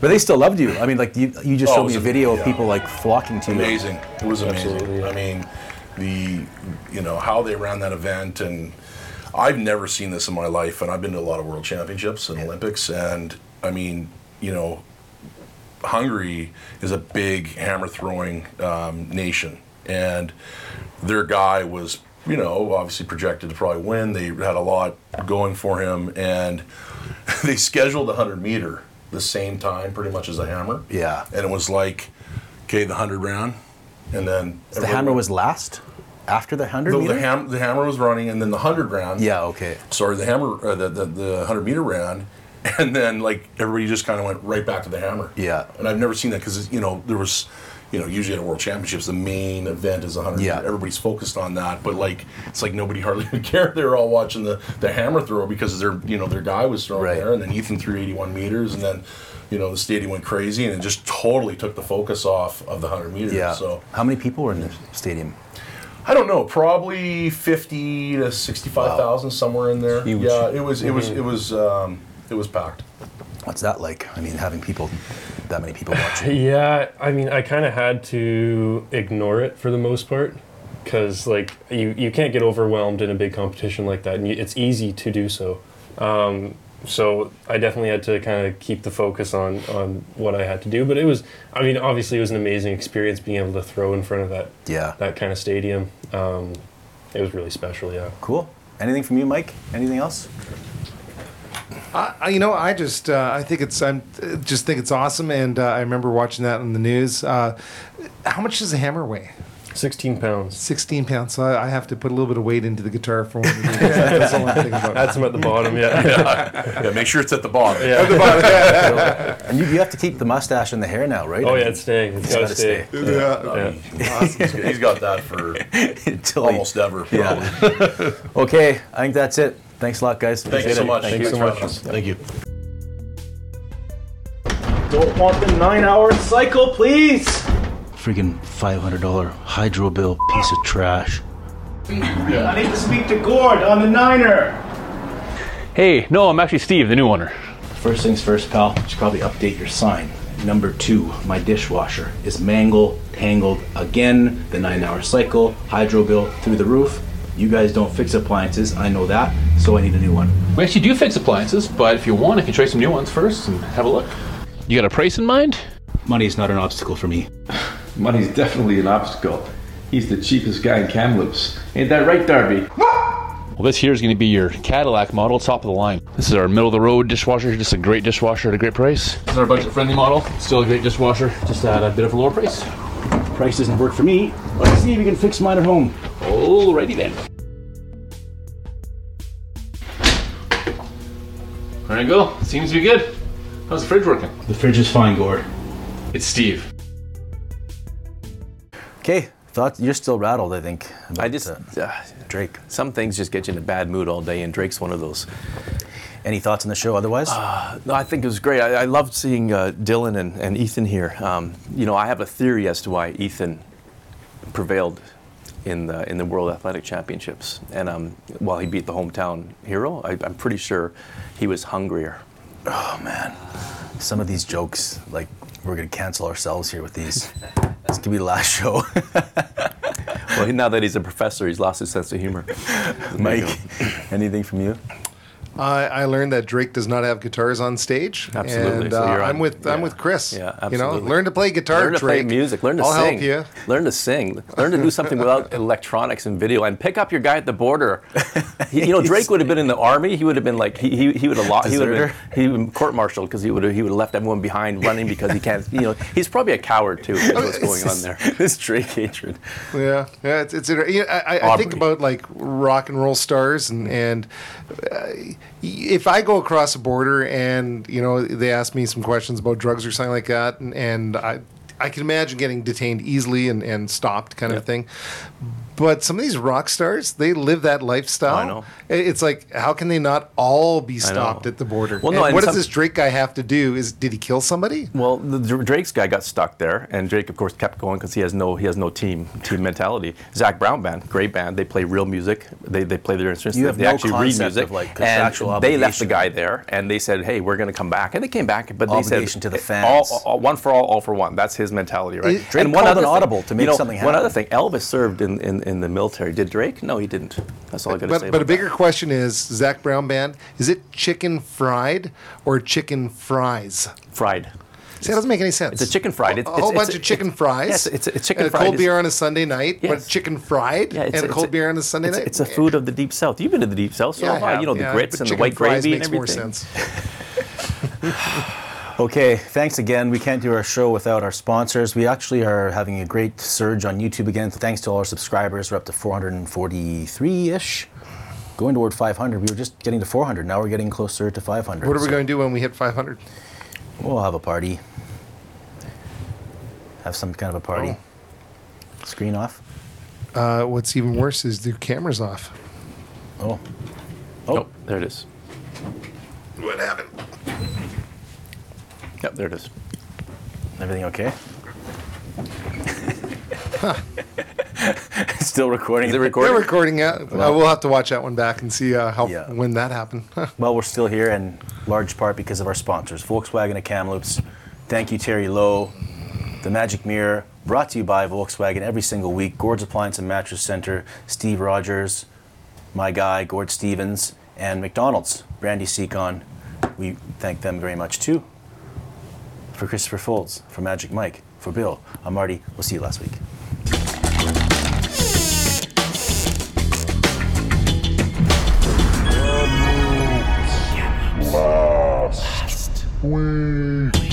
Speaker 1: But they still loved you. I mean, like you, you just
Speaker 9: Oh,
Speaker 1: showed
Speaker 9: it
Speaker 1: me a
Speaker 9: was
Speaker 1: video of
Speaker 9: yeah.
Speaker 1: people like flocking to you.
Speaker 9: amazing. It was amazing.
Speaker 10: Absolutely.
Speaker 9: I mean, the you know how they ran that event, and I've never seen this in my life. And I've been to a lot of world championships and Olympics, and I mean, you know, Hungary is a big hammer throwing um, nation, and their guy was, you know, obviously projected to probably win. They had a lot going for him, and they scheduled a hundred meter the same time, pretty much as a hammer.
Speaker 1: Yeah.
Speaker 9: and it was like, okay, the hundred round, and then
Speaker 1: The hammer was last after the hundred
Speaker 9: the,
Speaker 1: meter.
Speaker 9: the, ham, the hammer was running, and then the hundred round.
Speaker 1: yeah. Okay.
Speaker 9: Sorry, the hammer, uh, the, the the hundred meter round, and then like everybody just kind of went right back to the hammer.
Speaker 1: Yeah.
Speaker 9: And I've never seen that because you know there was, you know, usually at a World Championships the main event is the hundred.
Speaker 1: Yeah.
Speaker 9: Everybody's focused on that, but like it's like nobody hardly even cared. They were all watching the the hammer throw because their you know their guy was throwing
Speaker 1: Right.
Speaker 9: there, and then Ethan threw eighty one meters, and then. You know the stadium went crazy, and it just totally took the focus off of the hundred meters.
Speaker 1: Yeah.
Speaker 9: So
Speaker 1: How many people were in the stadium?
Speaker 9: I don't know, probably fifty to sixty-five thousand, somewhere in there.
Speaker 2: Huge.
Speaker 9: Yeah, it was, it was, it was, um, it was packed.
Speaker 1: What's that like? I mean, having people, that many people watching.
Speaker 10: yeah, I mean, I kind of had to ignore it for the most part because, like, you, you can't get overwhelmed in a big competition like that, and you, it's easy to do so. Um, so I definitely had to kind of keep the focus on on what I had to do. But it was, I mean, obviously it was an amazing experience being able to throw in front of that
Speaker 1: Yeah.
Speaker 10: that kind of stadium. Um, it was really special, yeah.
Speaker 1: Cool. Anything from you, Mike? Anything else?
Speaker 3: I, I- you know, I just uh, I think it's I'm uh, just think it's awesome, and uh, I remember watching that on the news. Uh, how much does a hammer weigh?
Speaker 10: 16 pounds.
Speaker 3: 16 pounds. So I, I have to put a little bit of weight into the guitar for one. of these. That's all I'm thinking about.
Speaker 10: That's them at the bottom, yeah.
Speaker 9: Yeah, make sure it's at the bottom.
Speaker 10: yeah.
Speaker 1: And you, you have to keep the mustache and the hair now, right?
Speaker 10: Oh, yeah, it's staying. It's got to stay.
Speaker 1: stay.
Speaker 3: Yeah.
Speaker 10: Yeah.
Speaker 9: He's got- he's got that for almost ever. Probably.
Speaker 1: Yeah. Okay, I think that's it. Thanks a lot, guys.
Speaker 9: Thank you so much.
Speaker 1: Thank you so much. Thank you. Don't want the nine-hour cycle, please. Freaking $500 hydro bill, piece of trash.
Speaker 7: I need to speak to Gord on the Niner.
Speaker 11: Hey, no, I'm actually Steve, the new owner.
Speaker 1: First things first, pal. You should probably update your sign. Number two, my dishwasher is mangled, tangled again. The nine-hour cycle, hydro bill through the roof. You guys don't fix appliances. I know that, so I need a new one.
Speaker 11: We actually do fix appliances, but if you want, I can show you some new ones first and have a look. You got a price in mind?
Speaker 1: Money is not an obstacle for me.
Speaker 12: Money's definitely an obstacle. He's the cheapest guy in Kamloops. Ain't that right, Darby?
Speaker 11: Well, this here is going to be your Cadillac model, top of the line. This is our middle of the road dishwasher, just a great dishwasher at a great price. This is our budget friendly model, still a great dishwasher, just at a bit of a lower price.
Speaker 1: Price doesn't work for me. Let's see if we can fix mine at home.
Speaker 11: Alrighty then. There you go. Seems to be good. How's the fridge working?
Speaker 1: The fridge is fine, Gord.
Speaker 11: It's Steve.
Speaker 1: Okay, thought you're still rattled. I think.
Speaker 2: I
Speaker 1: about,
Speaker 2: just,
Speaker 1: uh,
Speaker 2: uh,
Speaker 1: Drake.
Speaker 2: some things just get you in a bad mood all day, and Drake's one of those.
Speaker 1: Any thoughts on the show? Otherwise,
Speaker 2: No, I think it was great. I, I loved seeing uh, Dylan and, and Ethan here. Um, you know, I have a theory as to why Ethan prevailed in the in the World Athletic Championships, and um, while he beat the hometown hero, I, I'm pretty sure he was hungrier.
Speaker 1: oh man, some of these jokes, like we're gonna cancel ourselves here with these. this could be the last show.
Speaker 2: Well, now that he's a professor, he's lost his sense of humor.
Speaker 1: Mike, anything from you?
Speaker 3: I, I learned that Drake does not have guitars on stage.
Speaker 2: Absolutely.
Speaker 3: And
Speaker 2: So
Speaker 3: uh,
Speaker 2: you're
Speaker 3: I'm
Speaker 2: on-
Speaker 3: with I'm with Chris.
Speaker 2: Yeah, absolutely.
Speaker 3: You know, learn to play guitar,
Speaker 2: Learn to
Speaker 3: Drake.
Speaker 2: play music. Learn to
Speaker 3: I'll
Speaker 2: sing.
Speaker 3: help you.
Speaker 2: Learn to sing. Learn to do something without electronics and video. And pick up your guy at the border. He- you know, Drake would have been in the army. He would have been like he, he, he would have lost. He would have been he would been court-martialed because he would have he would have left everyone behind running because he can't. You know, he's probably a coward too. Is what's going on there.
Speaker 1: this Drake hatred.
Speaker 3: Yeah, yeah, it's, it's inter- yeah, I, I- I think about like rock and roll stars, and and uh, if I go across a border and you know they ask me some questions about drugs or something like that, and, and I I can imagine getting detained easily and, and stopped, kind of thing. But some of these rock stars, they live that lifestyle.
Speaker 2: I know.
Speaker 3: It's like, how can they not all be stopped at the border?
Speaker 2: Well, no,
Speaker 3: And
Speaker 2: and
Speaker 3: what does this Drake guy have to do? Is did he kill somebody?
Speaker 2: Well, the, the Drake's guy got stuck there, and Drake, of course, kept going because he has no he has no team team mentality. Zac Brown band, great band. They play real music. They, they play their instruments.
Speaker 1: You
Speaker 2: they,
Speaker 1: have
Speaker 2: they
Speaker 1: no
Speaker 2: actually read music.
Speaker 1: of, like,
Speaker 2: and
Speaker 1: contractual
Speaker 2: they left the guy there, and they said, "Hey, we're going to come back," and they came back. But they
Speaker 1: Obligation
Speaker 2: said,
Speaker 1: to the eh,
Speaker 2: all-
Speaker 1: fans.
Speaker 2: all- one for all, all for one. That's his mentality, right?
Speaker 1: Drake
Speaker 2: and
Speaker 1: called
Speaker 2: other
Speaker 1: an
Speaker 2: thing-
Speaker 1: audible to make
Speaker 2: you know,
Speaker 1: something
Speaker 2: One other thing, Elvis served in, in, in the military. Did Drake? No, he didn't. That's all I got to say.
Speaker 3: But, but a bigger question is Zac Brown band, is it chicken fried or chicken fries?
Speaker 2: fried.
Speaker 3: See, that doesn't make any sense.
Speaker 2: It's a chicken fried. It's-
Speaker 3: a whole
Speaker 2: it's-
Speaker 3: bunch
Speaker 2: it's-
Speaker 3: of chicken fries.
Speaker 2: yes, it's- it's chicken
Speaker 3: and a
Speaker 2: fried
Speaker 3: cold
Speaker 2: is-
Speaker 3: beer on a Sunday night, but
Speaker 2: Yes.
Speaker 3: chicken fried
Speaker 2: Yeah, it's
Speaker 3: and a cold beer on a Sunday night.
Speaker 2: It's a food of the deep south. You've been to the deep south, so
Speaker 3: Yeah,
Speaker 2: have I. You know the grits and the white gravy and
Speaker 3: makes more sense.
Speaker 1: Okay, thanks again. We can't do our show without our sponsors. We actually are having a great surge on YouTube again. Thanks to all our subscribers. We're up to 443 ish. Going toward 500. We were just getting to 400. Now we're getting closer to 500.
Speaker 3: What are we
Speaker 1: So
Speaker 3: going to do when we hit 500?
Speaker 1: We'll have a party. Have some kind of a party.
Speaker 3: Oh.
Speaker 1: Screen off.
Speaker 3: Uh, what's even worse is the camera's off.
Speaker 1: Oh.
Speaker 2: Oh, there it is.
Speaker 3: What happened?
Speaker 2: Yep, there it is.
Speaker 1: Everything okay? Still recording.
Speaker 2: Is it
Speaker 3: We're
Speaker 2: recording?
Speaker 3: recording. Uh, uh, we'll have to watch that one back and see uh, how
Speaker 1: Yeah.
Speaker 3: when that happened.
Speaker 1: Well, we're still here in large part because of our sponsors, Volkswagen of Kamloops. Thank you, Terry Lowe. The Magic Mirror, brought to you by Volkswagen every single week. Gord's Appliance and Mattress Center, Steve Rogers, my guy, Gord Stevens, and McDonald's, Brandy Seacon. We thank them very much too. For Christopher Foulds, for Magic Mike, for Bill, I'm Marty. We'll see you last week.
Speaker 4: Last week.